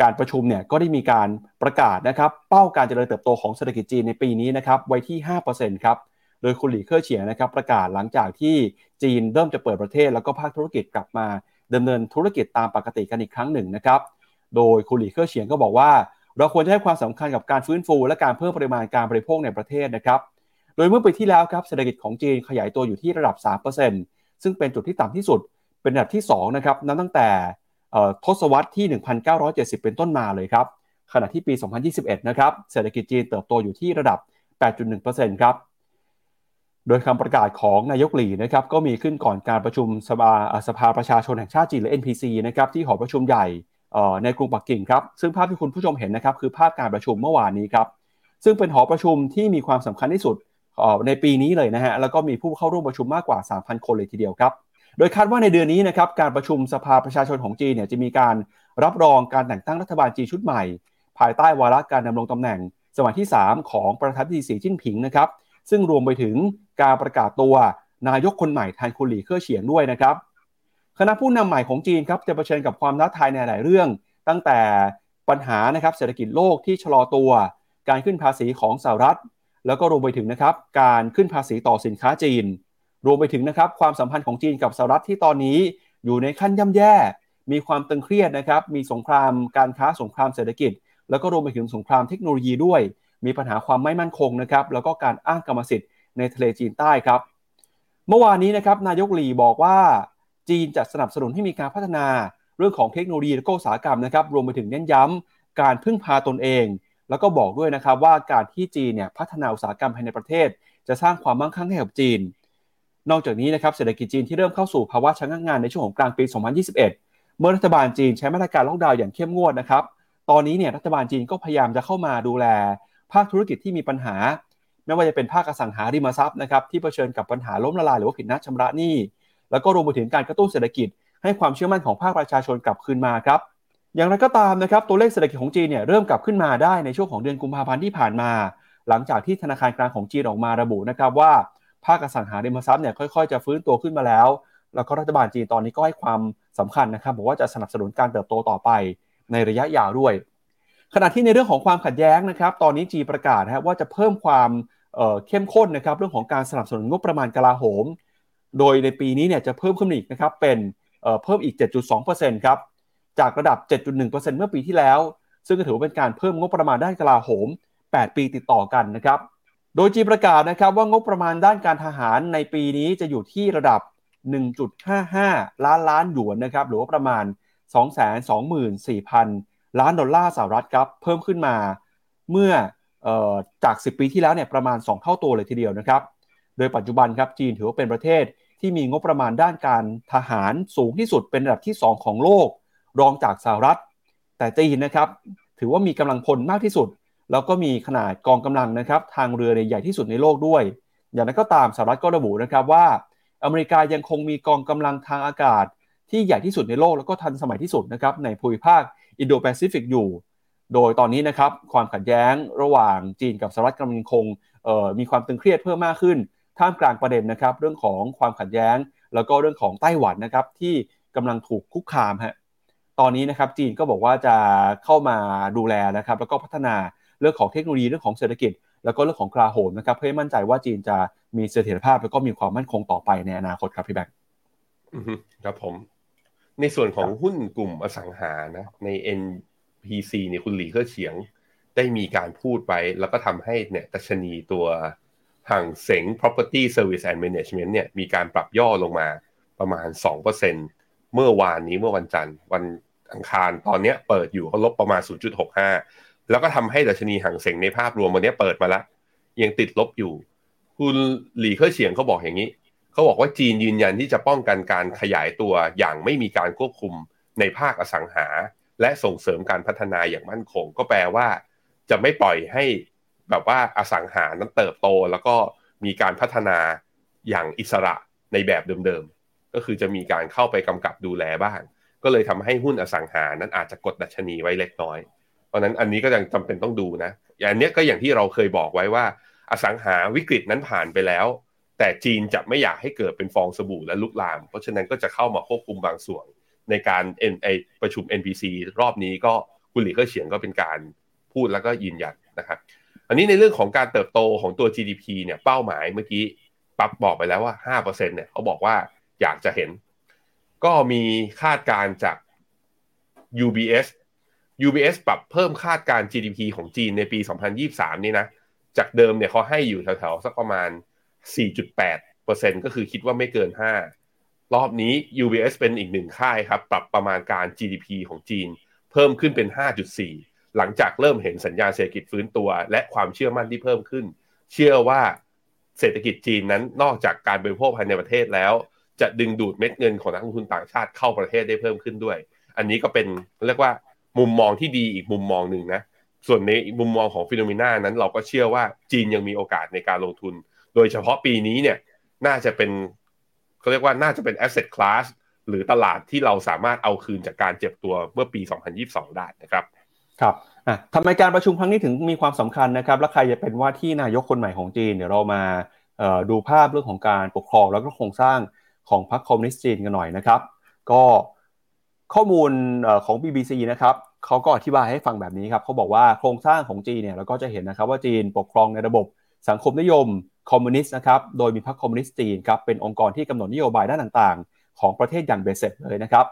การประชุมเนี่ยก็ได้มีการประกาศนะครับเป้าการเจริญเติบโตของเศรษฐกิจจีนในปีนี้นะครับไว้ที่ 5%ครับโดยคุณหลี่เค่อเฉียงนะครับประกาศหลังจากที่จีนเริ่มจะเปิดประเทศแล้วก็ภาคธุรกิจกลับมา ดำเนินธุรกิจตามปกติกันอีกครั้งหนึ่งนะครับ โดยคุณหลี่เค่อเฉียงก็บอกว่า เราควรจะให้ความสำคัญกับการฟื้นฟู และการเพิ่มปริมาณการบริโภคในประเทศนะครับ โดยเมื่อปีที่แล้วครับเศรษฐกิจของจีนขยายตัวอยู่ที่ระดับ 3%ซึ่งเป็นจุดที่ต่ำที่สุด เป็นระดับที่2นะครับนับตั้งแต่ทศวรรษที่ 1970 เป็นต้นมาเลยครับขณะที่ปี 2021 นะครับเศรษฐกิจจีนเติบโตอยู่ที่ระดับ 8.1%ครับ โดยคำประกาศของนายกหลีนะครับก็มีขึ้นก่อนการประชุมสภาสภาประชาชนแห่งชาติจีนหรือ NPC นะครับที่หอประชุมใหญ่ในกรุงปักกิ่งครับซึ่งภาพที่คุณผู้ชมเห็นนะครับคือภาพการประชุมเมื่อวานนี้ครับซึ่งเป็นหอประชุมที่มีความสำคัญที่สุดในปีนี้เลยนะฮะแล้วก็มีผู้เข้าร่วมประชุมมากกว่า 3,000 คนเลยทีเดียวครับโดยคาดว่าในเดือนนี้นะครับการประชุมสภาประชาชนของจีนเนี่ยจะมีการรับรองการแต่งตั้งรัฐบาลจีนชุดใหม่ ภายใต้วาระการดำรงตำแหน่งสมัยที่ 3 ของประธานาธิบดีสีจิ้นผิงนะครับ ซึ่งรวมไปถึงการประกาศตัวนายกคนใหม่แทนคุณหลี่เค่อเฉียงด้วยนะครับคณะผู้นำใหม่ของจีนครับจะเผชิญกับความท้าทายในหลายเรื่อง ตั้งแต่ปัญหานะครับเศรษฐกิจโลกที่ชะลอตัว การขึ้นภาษีของสหรัฐ แล้วก็รวมไปถึงนะครับการขึ้นภาษีต่อสินค้าจีน รวมไปถึงนะครับความสัมพันธ์ของจีนกับสหรัฐที่ตอนนี้อยู่ในขั้นย่ำแย่ มีความตึงเครียดนะครับ มีสงครามการค้าสงครามเศรษฐกิจ แล้วก็รวมไปถึงสงครามเทคโนโลยีด้วย มีปัญหาความไม่มั่นคงนะครับแล้วก็การอ้างกรรมสิทธิ์ในทะเลจีนใต้ครับ เมื่อวานนี้นะครับนายกหลีบอกว่า จีนจะสนับสนุนให้มีการพัฒนาเรื่องของเทคโนโลยีและก็อุตสาหกรรมนะครับรวมไปถึงเน้นย้ำการพึ่งพาตนเอง แล้วก็บอกด้วยนะครับว่าการที่จีนเนี่ยพัฒนาอุตสาหกรรมภายในประเทศ จะสร้างความมั่งคั่งให้กับจีน นอกจากนี้นะครับเศรษฐกิจจีนที่เริ่มเข้าสู่ภาวะชะงักงานในช่วงของกลางปี 2021 เมื่อรัฐบาลจีนใช้มาตรการล็อกดาวน์อย่างเข้มงวดนะครับตอนนี้เนี่ยรัฐบาลจีนก็พยายามจะเข้ามาดูแล ภาคธุรกิจที่มีปัญหา ไม่ว่าจะเป็นภาคอสังหาริมทรัพย์นะครับที่เผชิญกับปัญหาล้มละลายหรือว่าผิดนัดชำระหนี้ แล้วก็รวมไปถึงการกระตุ้นเศรษฐกิจ ให้ความเชื่อมั่นของภาคประชาชนกลับคืนมาครับอย่างไรก็ตามนะครับตัวเลขเศรษฐกิจของจีนเนี่ยเริ่มกลับขึ้นมาได้ในช่วงของเดือนกุมภาพันธ์ที่ผ่านมา หลังจากที่ธนาคารกลางของจีนออกมาระบุนะครับว่าภาคอสังหาริมทรัพย์เนี่ยค่อยๆ จะฟื้นตัวขึ้นมาแล้ว แล้วก็รัฐบาลจีนตอนนี้ก็ให้ความสำคัญนะครับบอกว่าจะสนับสนุนการเติบโตต่อไปในระยะยาวด้วย ขณะที่ในเรื่องของความขัดแย้งนะครับ ตอนนี้จีประกาศนะว่าจะเพิ่มความเข้มข้นนะครับเรื่องของการสนับสนุนงบประมาณกลาโหม โดยในปีนี้เนี่ยจะเพิ่มขึ้นอีกนะครับเป็นเพิ่มอีก 7.2%ครับจากระดับ 7.1%เมื่อปีที่แล้ว ซึ่งก็ถือว่าเป็นการเพิ่มงบประมาณด้านกลาโหม 8 ปีติดต่อกันนะครับ โดยจีประกาศนะครับว่างบประมาณด้านการทหารในปีนี้จะอยู่ที่ระดับ 1.55 ล้านล้านหยวนนะครับหรือว่าประมาณ 224,000 ล้านดอลลาร์สหรัฐครับเพิ่มขึ้นมาเมื่อจาก 10 ปีที่แล้วเนี่ยประมาณ 2 เท่าตัวเลยทีเดียวนะครับ โดยปัจจุบันครับจีนถือว่าเป็นประเทศที่มีงบประมาณด้านการทหารสูงที่สุดเป็นระดับที่ 2 ของโลก รองจากสหรัฐ แต่จีนนะครับถือว่ามีกำลังพลมากที่สุด แล้วก็มีขนาดกองกำลังนะครับทางเรือใหญ่ที่สุดในโลกด้วย อย่างนั้นก็ตามสหรัฐก็ระบุนะครับว่า อเมริกายังคงมีกองกำลังทางอากาศ ที่ใหญ่ที่สุดในโลกแล้วก็ทันสมัยที่สุดนะครับในภูมิภาค อินโดแปซิฟิกอยู่ โดยตอนนี้นะครับความขัดแย้งระหว่างจีนกับสหรัฐกำลังคงมีความตึงเครียดเพิ่มมากขึ้น ท่ามกลางประเด็นนะครับเรื่องของความขัดแย้ง แล้วก็เรื่องของไต้หวันนะครับที่กำลังถูกคุกคามฮะตอนนี้นะครับจีนก็บอกว่าจะเข้ามาดูแลนะครับแล้วก็พัฒนาเรื่องของเทคโนโลยีเรื่องของเศรษฐกิจ แล้วก็เรื่องของกลาโหมนะครับเพื่อให้มั่นใจว่าจีนจะมีเสถียรภาพแล้วก็มีความมั่นคงต่อไปในอนาคตครับพี่แบงค์ครับผม ในส่วนของหุ้นกลุ่มอสังหานะ ใน N PC เนี่ยคุณหลีเค่อเฉียง ได้มีการพูดไป แล้วก็ทำให้เนี่ยตัชนีตัวห่างเสง property service and management เนี่ยมีการปรับย่อลงมาประมาณ 2%เมื่อวานนี้เมื่อวันจันทร์ วันอังคารตอนนี้เปิดอยู่ก็ลบประมาณ 0.65 แล้วก็ทำให้ดัชนีห่างเสงในภาพรวมวันนี้เปิดมาแล้วยังติดลบอยู่ คุณหลีเค่อเฉียงเขาบอกอย่างนี้ เขาบอกว่าจีนยืนยันที่จะป้องกันการขยายตัวอย่างไม่มีการควบคุมในภาคอสังหา และส่งเสริมการพัฒนาอย่างมั่นคง ก็แปลว่า จะไม่ปล่อยให้แบบว่าอสังหานั้นเติบโต แล้วก็มีการพัฒนาอย่างอิสระในแบบเดิมๆก็คือจะมีการเข้าไปกำกับดูแลบ้าง ก็เลยทำให้หุ้นอสังหานั้นอาจจะกดดัชนีไว้เล็กน้อย เพราะนั้นอันนี้ก็ยังจำเป็นต้องดูนะอย่างนี้ก็อย่างที่เราเคยบอกไว้ว่า อสังหาวิกฤตนั้นผ่านไปแล้ว แต่จีนจะไม่อยากให้เกิดเป็นฟองสบู่และลุกลาม เพราะฉะนั้นก็จะเข้ามาควบคุมบางส่วน ในการเอ็นไอประชุม NPC รอบนี้ก็คุณหลีก็เฉียงก็เป็นการพูดแล้วก็ยืนยันนะครับอันนี้ในเรื่องของการเติบโตของตัว GDP เนี่ยเป้าหมายเมื่อกี้ปั๊บบอกไปแล้วว่า5%เนี่ยเขาบอกว่าอยากจะเห็น ก็มีคาดการจาก UBS UBS ปรับเพิ่มคาดการ GDP ของจีนในปี 2023 นี่นะ จากเดิมเนี่ยเขาให้อยู่แถวๆสักประมาณ 4.8%ก็คือคิดว่าไม่เกิน 5 รอบนี้ UBS เป็นอีกหนึ่งค่ายครับ ปรับประมาณการ GDP ของจีน เพิ่มขึ้นเป็น 5.4 หลังจากเริ่มเห็นสัญญาณเศรษฐกิจฟื้นตัว และความเชื่อมั่นที่เพิ่มขึ้น เชื่อว่าเศรษฐกิจจีนนั้นนอกจากการบริโภคภายในประเทศแล้ว จะดึงดูดเม็ดเงินของนักลงทุนต่างชาติเข้าประเทศได้เพิ่มขึ้นด้วย อันนี้ก็เป็นเรียกว่ามุมมองที่ดีอีกมุมมองหนึ่งนะส่วนในมุมมองของฟิโนเมนานั้นเราก็เชื่อว่าจีนยังมีโอกาสในการลงทุน โดยเฉพาะปีนี้เนี่ยน่าจะเป็นเขาเรียกว่าน่าจะเป็น asset class หรือตลาดที่เราสามารถเอาคืนจากการเจ็บตัวเมื่อปี 2022 ได้นะครับครับอะทำไมการประชุมครั้งนี้ถึงมีความสำคัญนะครับ และใครจะเป็นว่าที่นายกคนใหม่ของจีน เดี๋ยวเรามาดูภาพเรื่องของการปกครองแล้วก็โครงสร้างของพรรคคอมมิวนิสต์จีนกันหน่อยนะครับ ก็ข้อมูลของ BBC นะครับเขาก็อธิบายให้ฟังแบบนี้ครับเขาบอกว่าโครงสร้างของจีนเนี่ยเราก็จะเห็นนะครับว่าจีนปกครองในระบบสังคมนิยม คอมมิวนิสต์นะครับ โดยมีพรรคคอมมิวนิสต์จีนครับ เป็นองค์กรที่กำหนดนโยบายด้านต่างๆ ของประเทศอย่างเบ็ดเสร็จเลยนะครับ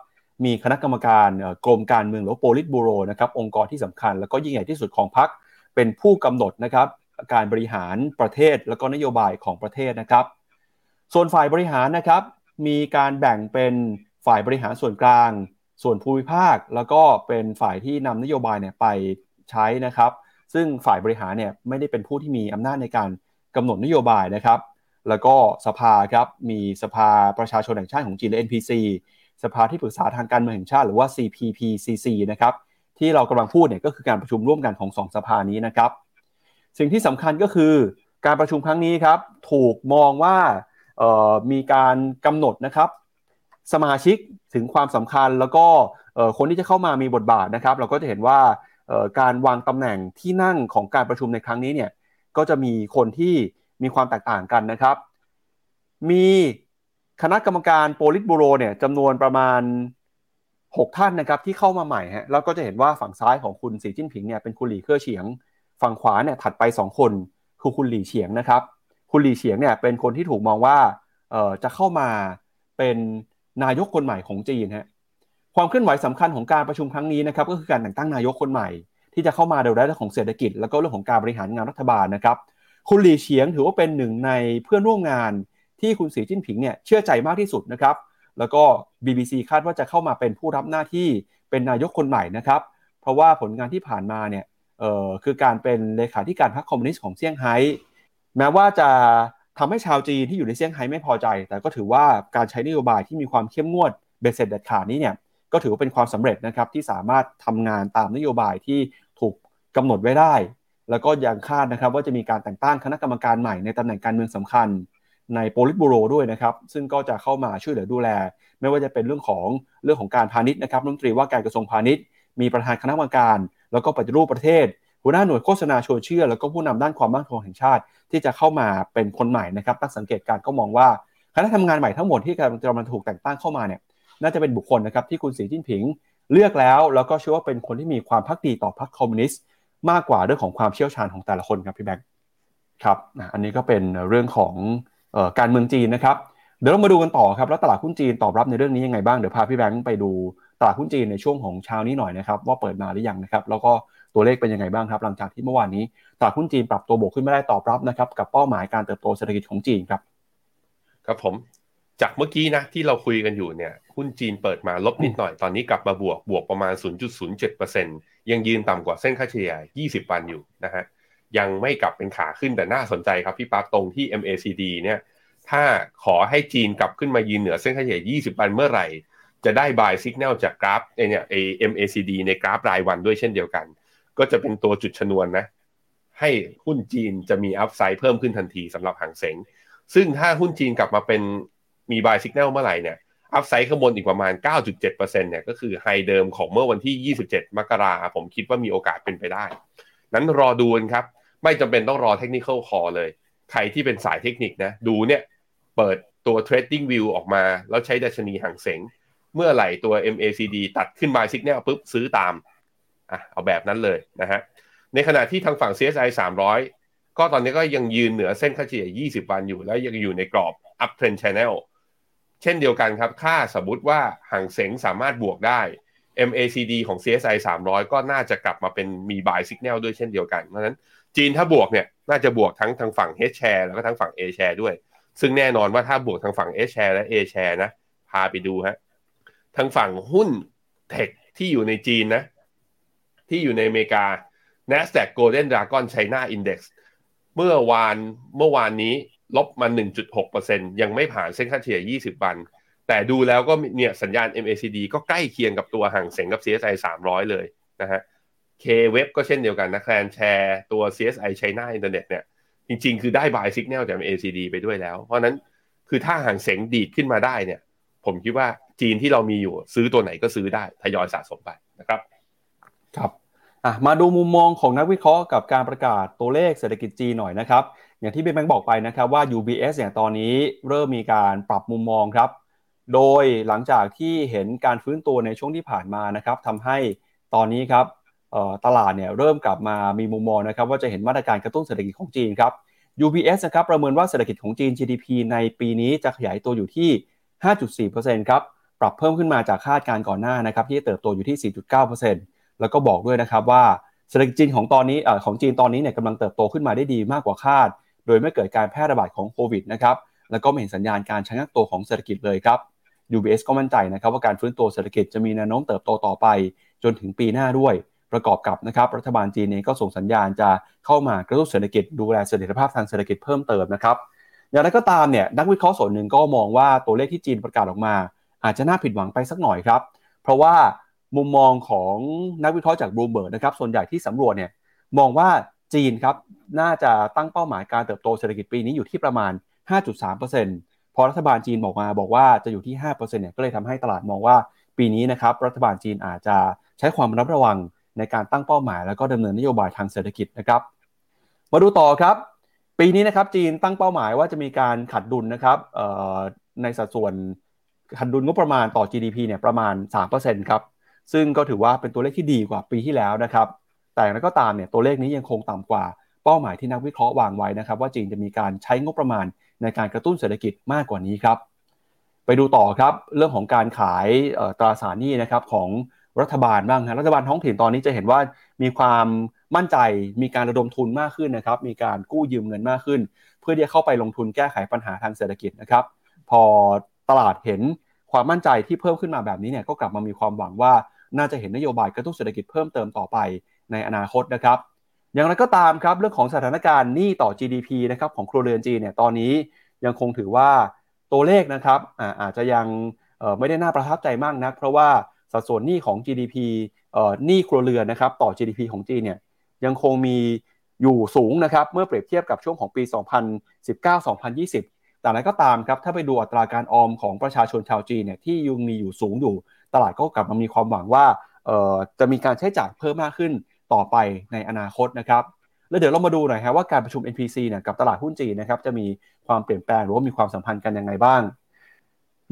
มีคณะกรรมการกรมการเมืองหรือโปลิตบูโรนะครับ องค์กรที่สำคัญ แล้วก็ยิ่งใหญ่ที่สุดของพรรค เป็นผู้กำหนดนะครับการบริหารประเทศแล้วก็นโยบายของประเทศนะครับ ส่วนฝ่ายบริหารนะครับ มีการแบ่งเป็นฝ่ายบริหารส่วนกลาง ส่วนภูมิภาค แล้วก็เป็นฝ่ายที่นำนโยบายเนี่ยไปใช้นะครับ ซึ่งฝ่ายบริหารเนี่ยไม่ได้เป็นผู้ที่มีอำนาจในการ กำหนดนโยบายนะครับ แล้วก็สภาครับมีสภาประชาชนแห่งชาติของจีนหรือ NPC สภาที่ปรึกษาทางการเมืองแห่งชาติหรือว่า CPPCC นะครับที่เรากำลังพูดเนี่ยก็คือการประชุมร่วมกันของสองสภานี้นะครับ สิ่งที่สำคัญก็คือการประชุมครั้งนี้ครับถูกมองว่ามีการกำหนดนะครับ สมาชิกถึงความสำคัญแล้วก็คนที่จะเข้ามามีบทบาทนะครับ เราก็จะเห็นว่าการวางตำแหน่งที่นั่งของการประชุมในครั้งนี้เนี่ย ก็จะมีคนที่มีความแตกต่างกันนะครับ มีคณะกรรมการโปลิตบูโรเนี่ยจำนวนประมาณ 6 ท่านนะครับที่เข้ามาใหม่ฮะแล้วก็จะเห็นว่าฝั่งซ้ายของคุณสีจิ้นผิงเนี่ยเป็นคุณหลี่เค่อเฉียง ฝั่งขวาเนี่ยถัดไป 2 คนคือคุณหลี่เฉียงนะครับ คุณหลี่เฉียงเนี่ยเป็นคนที่ถูกมองว่าเอ่อจะเข้ามาเป็นนายกคนใหม่ของจีนฮะความเคลื่อนไหวสำคัญของการประชุมครั้งนี้นะครับก็คือการแต่งตั้งนายกคนใหม่ ที่จะเข้ามาเดูแลเรื่องของเศรษฐกิจ แล้วก็เรื่องของการบริหารงานรัฐบาลนะครับคุณหลี่เฉียงถือว่าเป็นหนึ่งในเพื่อนร่วมงานที่คุณสีจิ้นผิงเนี่ยเชื่อใจมากที่สุดนะครับแล้วก็ BBC คาดว่าจะเข้ามาเป็นผู้รับหน้าที่เป็นนายกคนใหม่นะครับเพราะว่าผลงานที่ผ่านมาเนี่ยเอ่อคือการเป็นเลขาธิการพรรคคอมมิวนิสต์ของเซี่ยงไฮ้แม้ว่าจะทำให้ชาวจีนที่อยู่ในเซี่ยงไฮ้ไม่พอใจ แต่ก็ถือว่าการใช้นโยบายที่มีความเข้มงวดเบ็ดเสร็จเด็ดขาดนี้เนี่ย ก็ถือว่าเป็นความสำเร็จนะครับที่สามารถทำงานตามนโยบายที่ถูกกำหนดไว้ได้ แล้วก็ยังคาดนะครับว่าจะมีการแต่งตั้งคณะกรรมการใหม่ในตำแหน่งการเมืองสำคัญ ในโปลิตบูโรด้วยนะครับซึ่งก็จะเข้ามาช่วยเหลือดูแล ไม่ว่าจะเป็นเรื่องของเรื่องของการพาณิชย์นะครับรัฐมนตรีว่าการกระทรวงพาณิชย์ มีประธานคณะกรรมการ แล้วก็ปฏิรูปประเทศหัวหน้าหน่วยโฆษณาชวนเชื่อ แล้วก็ผู้นำด้านความมั่นคงแห่งชาติ ที่จะเข้ามาเป็นคนใหม่นะครับตั้งสังเกตการก็มองว่าคณะทำงานใหม่ทั้งหมดที่กำลังจะมาถูกแต่งตั้งเข้ามาเนี่ย น่าจะเป็นบุคคลนะครับที่คุณสีจิ้นผิงเลือกแล้ว แล้วก็เชื่อว่าเป็นคนที่มีความพักดีต่อพรรคคอมมิวนิสต์มากกว่าเรื่องของความเชี่ยวชาญของแต่ละคนครับพี่แบงค์ครับอันนี้ก็เป็นเรื่องของการเมืองจีนนะครับเดี๋ยวเรามาดูกันต่อครับแล้วตลาดหุ้นจีนตอบรับในเรื่องนี้ยังไงบ้างเดี๋ยวพาพี่แบงค์ไปดูตลาดหุ้นจีนในช่วงของเช้านี้หน่อยนะครับว่าเปิดมาหรือยังนะครับแล้วก็ตัวเลขเป็นยังไงบ้างครับ หลังจากที่เมื่อวานนี้ตลาดหุ้นจีนปรับตัวบวกขึ้นไม่ได้ตอบรับนะครับกับเป้าหมายการเติบโตเศรษฐกิจของจีนครับ ครับผม จากเมื่อกี้นะที่เราคุยกันอยู่เนี่ย หุ้นหุ้นจีนเปิดมาลบนิดหน่อยตอนนี้กลับมาบวกบวกประมาณ 0.07%ยังยืนต่ำกว่าเส้นค่าเฉลี่ย 20 วันอยู่นะฮะยังไม่กลับเป็นขาขึ้นแต่น่าสนใจครับพี่ปั๊บตรงที่ MACD เนี่ยถ้าขอให้จีนกลับขึ้นมายืนเหนือเส้นค่าเฉลี่ย 20 วันเมื่อไหร่ จะได้ buy signal จากกราฟเนี่ยไอ MACD ในกราฟรายวันด้วยเช่นเดียวกัน ก็จะเป็นตัวจุดชนวนนะให้หุ้นจีนจะมีอัพไซด์เพิ่มขึ้นทันทีสำหรับหางเสงซึ่งถ้าหุ้นจีนกลับมาเป็นมี buy signal เมื่อไหร่เนี่ย อัพไซด์ข้างบนอีกประมาณ 9.7%เนี่ยก็คือไฮเดิมของเมื่อวันที่ 27 มกราผมคิดว่ามีโอกาสเป็นไปได้ นั้นรอดูนครับ ไม่จำเป็นต้องรอเทคนิคคอเลย ใครที่เป็นสายเทคนิคนะ ดูเนี่ย เปิดตัว trading view ออกมา แล้วใช้ดัชนีหางเสง เมื่อไหร่ตัว MACD ตัดขึ้น buy signal ปุ๊บซื้อตามอะเอาแบบนั้นเลยนะฮะ ในขณะที่ทางฝั่ง CSI 300 ก็ตอนนี้ก็ยังยืนเหนือเส้นค่าเฉลี่ย 20 วันอยู่ แล้วยังอยู่ในกรอบ uptrend channel เช่นเดียวกันครับ ค่าสมมติว่าห่างเสงสามารถบวกได้ MACD ของ CSI 300 ก็น่าจะกลับมาเป็นมี buy signal ด้วยเช่นเดียวกัน เพราะฉะนั้นจีนถ้าบวกเนี่ยน่าจะบวกทั้งทางฝั่ง H share แล้วก็ทั้งฝั่ง A share ด้วย ซึ่งแน่นอนว่าถ้าบวกทางฝั่ง H share และ A share นะ พาไปดูฮะทางฝั่งหุ้นเทคที่อยู่ในจีนนะ ที่อยู่ในอเมริกา NASDAQ Golden Dragon China Index เมื่อวานเมื่อวานนี้ ลบมา 1.6%ยังไม่ผ่านเส้นค่าเฉลี่ย 20 วัน แต่ดูแล้วก็เนี่ยสัญญาณ MACD ก็ใกล้เคียงกับตัวห่างเสียงกับ CSI 300 เลยนะฮะ K-Web ก็เช่นเดียวกันนะแคลนแชร์ตัว CSI China Internet เนี่ย จริงๆ คือได้ buy signal จาก MACD ไปด้วยแล้ว เพราะนั้นคือถ้าห่างเสียงดีดขึ้นมาได้เนี่ย ผมคิดว่าจีนที่เรามีอยู่ซื้อตัวไหนก็ซื้อได้ทยอยสะสมไปนะครับ ครับมาดูมุมมองของนักวิเคราะห์กับการประกาศตัวเลขเศรษฐกิจจีนหน่อยนะครับ อย่างที่เบนแบงบอกไปนะครับว่า UBS เนี่ยตอนนี้เริ่มมีการปรับมุมมองครับ โดยหลังจากที่เห็นการฟื้นตัวในช่วงที่ผ่านมานะครับทำให้ตอนนี้ครับตลาดเนี่ยเริ่มกลับมามีมุมมองนะครับว่าจะเห็นมาตรการกระตุ้นเศรษฐกิจของจีนครับ UBS นะครับประเมินว่าเศรษฐกิจของจีน GDP ในปีนี้จะขยายตัวอยู่ที่ 5.4%ครับปรับเพิ่มขึ้นมาจากคาดการก่อนหน้านะครับที่เติบโตอยู่ที่ 4.9%แล้วก็บอกด้วยนะครับว่าเศรษฐกิจจีนของตอนนี้ของจีนตอนนี้เนี่ยกำลังเติบโตขึ้นมาได้ดีมากกว่าคาด โดยไม่เกิดการแพร่ระบาดของโควิดนะครับแล้วก็ไม่เห็นสัญญาณการชะงักตัวของเศรษฐกิจเลยครับ UBS ก็มั่นใจนะครับว่าการฟื้นตัวเศรษฐกิจจะมีแนวโน้มเติบโตต่อไป จนถึงปีหน้าด้วยประกอบกับนะครับรัฐบาลจีนเองก็ส่งสัญญาณจะเข้ามากระตุ้นเศรษฐกิจดูแลเสถียรภาพทางเศรษฐกิจเพิ่มเติมนะครับอย่างไรก็ตามเนี่ยนักวิเคราะห์ส่วนหนึ่งก็มองว่าตัวเลขที่จีนประกาศออกมา อาจจะน่าผิดหวังไปสักหน่อยครับ เพราะว่ามุมมองของนักวิเคราะห์จากบลูเบิร์กนะครับส่วนใหญ่ที่สำรวจเนี่ยมองว่าจีนครับ น่าจะตั้งเป้าหมายการเติบโตเศรษฐกิจปีนี้อยู่ที่ประมาณ 5.3%พอรัฐบาลจีนบอกมาบอกว่าจะอยู่ที่ 5%เนี่ยก็เลยทำให้ตลาดมองว่าปีนี้นะครับรัฐบาลจีนอาจจะใช้ความระมัดระวังในการตั้งเป้าหมาย แล้วก็ดำเนินนโยบายทางเศรษฐกิจนะครับมาดูต่อครับ ปีนี้นะครับจีนตั้งเป้าหมายว่าจะมีการขัดดุลนะครับในสัดส่วนขัดดุลงบประมาณต่อ GDP เนี่ยประมาณ 3%ครับซึ่งก็ถือว่าเป็นตัวเลขที่ดีกว่าปีที่แล้วนะครับแต่แล้วก็ตามเนี่ยตัวเลขนี้ยังคงต่ำกว่า เป้าหมายที่นักวิเคราะห์วางไว้นะครับ ว่าจีนจะมีการใช้งบประมาณในการกระตุ้นเศรษฐกิจมากกว่านี้ครับ ไปดูต่อครับเรื่องของการขายตราสารหนี้นะครับของรัฐบาลบ้างนะรัฐบาลท้องถิ่นตอนนี้จะเห็นว่ามีความมั่นใจมีการระดมทุนมากขึ้นนะครับ มีการกู้ยืมเงินมากขึ้น เพื่อที่จะเข้าไปลงทุนแก้ไขปัญหาทางเศรษฐกิจนะครับ พอตลาดเห็นความมั่นใจที่เพิ่มขึ้นมาแบบนี้เนี่ยก็กลับมามีความหวังว่าน่าจะเห็นนโยบายกระตุ้นเศรษฐกิจเพิ่มเติมต่อไปในอนาคตนะครับ อย่างไรก็ตามครับเรื่องของสถานการณ์หนี้ต่อ GDP นะครับของครัวเรือนจีนเนี่ยตอนนี้ยังคงถือว่าตัวเลขนะครับอาอาจจะยังไม่ได้น่าประทับใจมากนัก เพราะว่าสัดส่วนหนี้ของ GDP หนี้ครัวเรือนนะครับต่อ GDP ของจีนเนี่ยยังคงมีอยู่สูงนะครับเมื่อเปรียบเทียบกับช่วงของปี 2019-2020 แต่อะไรก็ตามครับถ้าไปดูอัตราการออมของประชาชนชาวจีนเนี่ยที่ยังมีอยู่สูงอยู่ ตลาดก็กลับมามีความหวังว่าจะมีการใช้จ่ายเพิ่มมากขึ้น ต่อไปในอนาคตนะครับแล้วเดี๋ยวเรามาดูหน่อยครับว่าการประชุม NPC เนี่ยกับตลาดหุ้นจีนนะครับจะมีความเปลี่ยนแปลงหรือว่ามีความสัมพันธ์กันยังไงบ้าง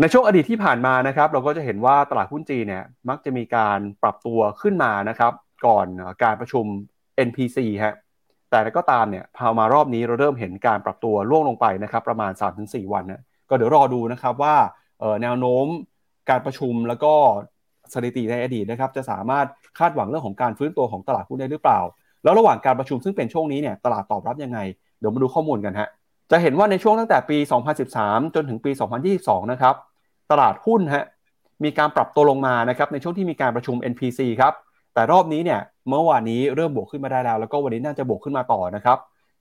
ในช่วงอดีตที่ผ่านมานะครับ เราก็จะเห็นว่าตลาดหุ้นจีนเนี่ยมักจะมีการปรับตัวขึ้นมานะครับ ก่อนการประชุม NPC ฮะแต่ก็ตามเนี่ยพอมารอบนี้เราเริ่มเห็นการปรับตัวล่วงลงไปนะครับ ประมาณ 3-4 วันนะก็เดี๋ยวรอดูนะครับว่าแนวโน้มการประชุมแล้วก็ สถิติในอดีตนะครับจะสามารถคาดหวังเรื่องของการฟื้นตัวของตลาดหุ้นได้หรือเปล่า แล้วระหว่างการประชุมซึ่งเป็นช่วงนี้เนี่ยตลาดตอบรับยังไง เดี๋ยวมาดูข้อมูลกันฮะจะเห็นว่าในช่วงตั้งแต่ปี 2013 จนถึงปี 2022 นะครับตลาดหุ้นฮะมีการปรับตัวลงมานะครับในช่วงที่มีการประชุม NPC ครับแต่รอบนี้เนี่ยเมื่อวานนี้เริ่มบวกขึ้นมาได้แล้ว แล้วก็วันนี้น่าจะบวกขึ้นมาต่อนะครับ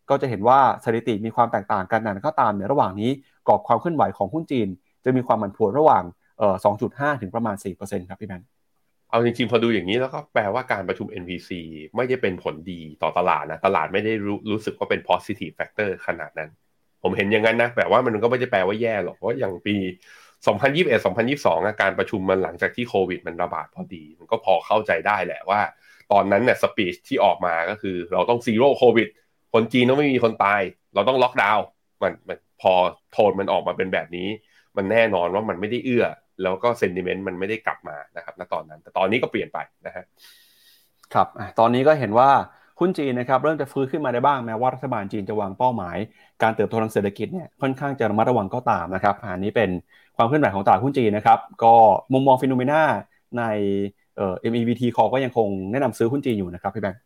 ก็จะเห็นว่าสถิติมีความแตกต่างกันนั้นก็ตามในระหว่างนี้กรอบความเคลื่อนไหวของหุ้นจีน จะมีความผันผวนระหว่าง เอ่อ2.5 ถึงประมาณ 4%ครับพี่แมนเอาจริงๆ พอดูอย่างนี้แล้วก็แปลว่าการประชุม NPC ไม่ได้เป็นผลดีต่อตลาดนะ ตลาดไม่ได้รู้รู้สึกว่าเป็น positive factor ขนาดนั้น ผมเห็นอย่างนั้นนะแต่ว่ามันก็ไม่ได้แปลว่าแย่หรอก เพราะอย่างปี 2021 2022การประชุมมันหลังจากที่โควิดมันระบาดพอดี มันก็พอเข้าใจได้แหละว่า ตอนนั้นเนี่ย speech ที่ออกมาก็คือ เราต้อง zero COVID คนจีนต้องไม่มีคนตาย เราต้องล็อกดาวน์มันมันพอโทนมันออกมาเป็นแบบนี้ มันแน่นอนว่ามันไม่ได้เอื้อ แล้วก็ sentiment มันไม่ได้กลับมานะครับณตอนนั้น แต่ตอนนี้ก็เปลี่ยนไปนะฮะครับตอนนี้ก็เห็นว่าหุ้นจีนนะครับเริ่มจะฟื้นขึ้นมาได้บ้างแม้ว่ารัฐบาลจีนจะวางเป้าหมาย การเติบโตทางเศรษฐกิจเนี่ยค่อนข้างจะระมัดระวังก็ตามนะครับอันนี้เป็นความเคลื่อนไหวของตลาดหุ้นจีนนะครับก็มุมมองฟิโนเมนาในเอ่อ MEVT call ก็ยังคงแนะนำซื้อหุ้นจีนอยู่นะครับพี่แบงค์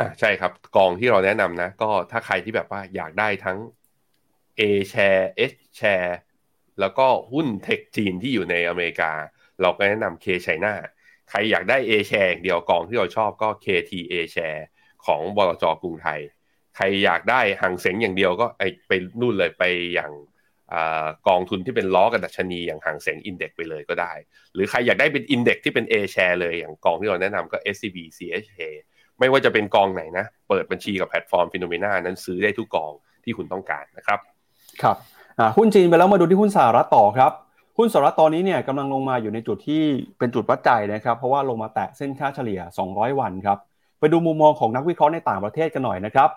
อ่าใช่ครับกองที่เราแนะนำนะ ก็ถ้าใครที่แบบว่าอยากได้ทั้ง A share H share แล้วก็หุ้นเทคจีนที่อยู่ในอเมริกา เราก็แนะนำ K China ใครอยากได้ A share เดียวกองที่เราชอบก็ KT A share ของบลจกรุงไทย ใครอยากได้ฮั่งเส็งอย่างเดียวก็ไปนู่นเลยไปอย่างกองทุนที่เป็นล้อกับดัชนีอย่างฮั่งเส็ง index ไปเลยก็ได้ หรือใครอยากได้เป็น index ที่เป็น A share เลยอย่างกองที่เราแนะนำก็ SCB CHA ไม่ว่าจะเป็นกองไหนนะ เปิดบัญชีกับแพลตฟอร์ม Finnomena นั้นซื้อได้ทุกกองที่คุณต้องการนะครับ ครับ หุ้นจีนไปแล้วมาดูที่หุ้นสหรัฐต่อครับ หุ้นสหรัฐตอนนี้เนี่ยกำลังลงมาอยู่ในจุดที่เป็นจุดวัดใจนะครับ เพราะว่าลงมาแตะเส้นค่าเฉลี่ย 200 วันครับ ไปดูมุมมองของนักวิเคราะห์ในต่างประเทศกันหน่อยนะครับ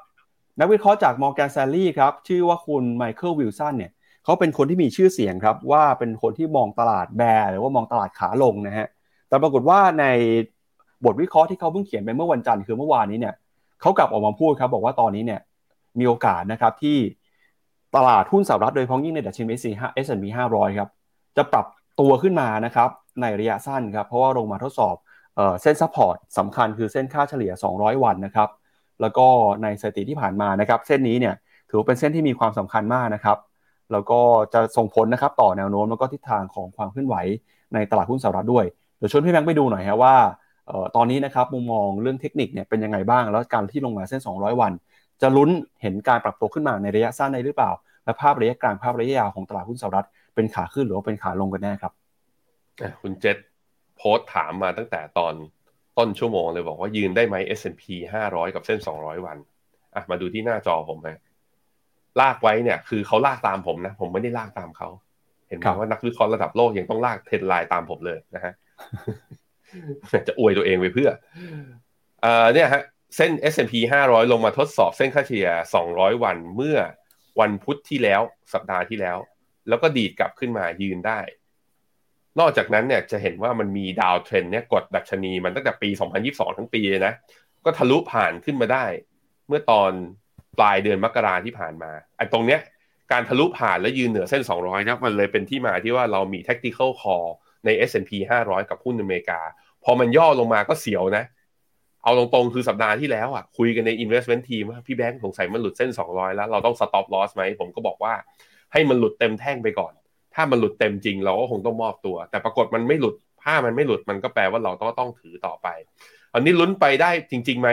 นักวิเคราะห์จาก Morgan Stanley ครับ ชื่อว่าคุณไมเคิลวิลสันเนี่ยเขาเป็นคนที่มีชื่อเสียงครับ ว่าเป็นคนที่มองตลาด bear หรือว่ามองตลาดขาลงนะฮะ แต่ปรากฏว่าในบทวิเคราะห์ที่เขาเพิ่งเขียนไปเมื่อวันจันทร์คือเมื่อวานนี้เนี่ยเขากลับออกมาพูดครับบอกว่าตอนนี้เนี่ยมีโอกาสนะครับที่ ตลาดหุ้นสหรัฐโดยเฉพาะอย่างยิ่งในดัชนี S&P 500 ครับ จะปรับตัวขึ้นมานะครับในระยะสั้นครับ เพราะว่าลงมาทดสอบเส้น support สำคัญคือเส้นค่าเฉลี่ย 200 วันนะครับ แล้วก็ในสถิติที่ผ่านมานะครับ เส้นนี้เนี่ยถือเป็นเส้นที่มีความสำคัญมากนะครับ แล้วก็จะส่งผลนะครับต่อแนวโน้มแล้วก็ทิศทางของความเคลื่อนไหวในตลาดหุ้นสหรัฐด้วย เดี๋ยวชวนพี่แบงค์ไปดูหน่อยฮะว่าตอนนี้นะครับมุมมองเรื่องเทคนิคเนี่ยเป็นยังไงบ้าง แล้วการที่ลงมาเส้น 200 วัน จะลุ้นเห็นการปรับตัวขึ้นมาในระยะสั้นได้หรือเปล่า และภาพระยะกลางภาพระยะยาวของตลาดหุ้นสหรัฐเป็นขาขึ้นหรือว่าเป็นขาลงกันแน่ครับคุณเจษโพสต์ถามมาตั้งแต่ตอนต้นชั่วโมงเลยบอกว่ายืนได้ไหม S&P 500 กับเส้น 200 วันอะมาดูที่หน้าจอผมฮะลากไว้เนี่ย คือเขาลากตามผมนะ ผมไม่ได้ลากตามเขาเห็นไหมว่านักวิเคราะห์ระดับโลกยังต้องลากเทรนไลน์ตามผมเลยนะฮะจะอวยตัวเองไปเพื่อเอ่อเนี่ยฮะ เส้น S&P 500 ลงมาทดสอบเส้นค่าเฉลี่ย 200 วันเมื่อวันพุธที่แล้วสัปดาห์ที่แล้ว แล้วก็ดีดกลับขึ้นมายืนได้ นอกจากนั้นเนี่ยจะเห็นว่ามันมีดาวเทรนเนี่ยกดดัชนีมันตั้งแต่ปี 2022 ทั้งปีเลยนะ ก็ทะลุผ่านขึ้นมาได้ เมื่อตอนปลายเดือนมกราที่ผ่านมาไอ้ตรงเนี้ยการทะลุผ่านและยืนเหนือเส้น 200นะมันเลยเป็นที่มาที่ว่าเรามี tactical call ใน S&P 500 กับหุ้นอเมริกา พอมันย่อลงมาก็เสียวนะเเอาตรงๆคือสัปดาห์ที่แล้วอะคุยกันใน investment team ว่าพี่แบงค์สงสัยมันหลุดเส้น 200 แล้ว เราต้อง stop loss ไหม ผมก็บอกว่าให้มันหลุดเต็มแท่งไปก่อน ถ้ามันหลุดเต็มจริงเราก็คงต้องมอบตัว แต่ปรากฏมันไม่หลุดถ้ามันไม่หลุดมันก็แปลว่าเราต้องต้องถือต่อไป อันนี้ลุ้นไปได้จริงๆไหม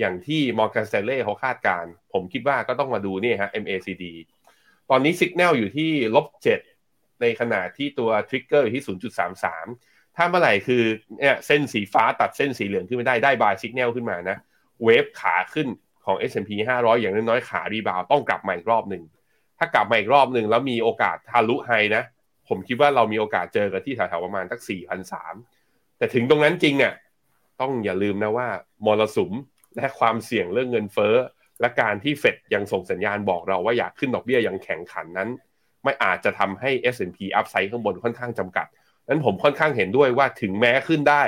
อย่างที่ Morgan Stanley เขาคาดการ ผมคิดว่าก็ต้องมาดูนี่ฮะ MACD ตอนนี้สัญญาณอยู่ที่ลบ7ในขณะที่ตัว trigger อยู่ที่ 0.33 ถ้าเมื่อไหร่คือเนี่ยเส้นสีฟ้าตัดเส้นสีเหลืองขึ้นไม่ได้ได้ buy สัญญาณขึ้นมานะ wave ขาขึ้นของ S&P 500 อย่างน้อยๆขา rebound ต้องกลับมาอีกรอบหนึ่งถ้ากลับมาอีกรอบหนึ่งแล้วมีโอกาสทะลุ high นะ ผมคิดว่าเรามีโอกาสเจอกันที่แถวๆประมาณสัก4,003แต่ถึงตรงนั้นจริงเนี่ยต้องอย่าลืมนะว่ามรสุมและความเสี่ยงเรื่องเงินเฟ้อ และการที่เฟดยังส่งสัญญาณบอกเราว่าอยากขึ้นดอกเบี้ยยังแข็งขันนั้น ไม่อาจจะทำให้ S&P อัพไซด์ข้างบนค่อนข้างจำกัด นั้นผมค่อนข้างเห็นด้วยว่าถึงแม้ขึ้นได้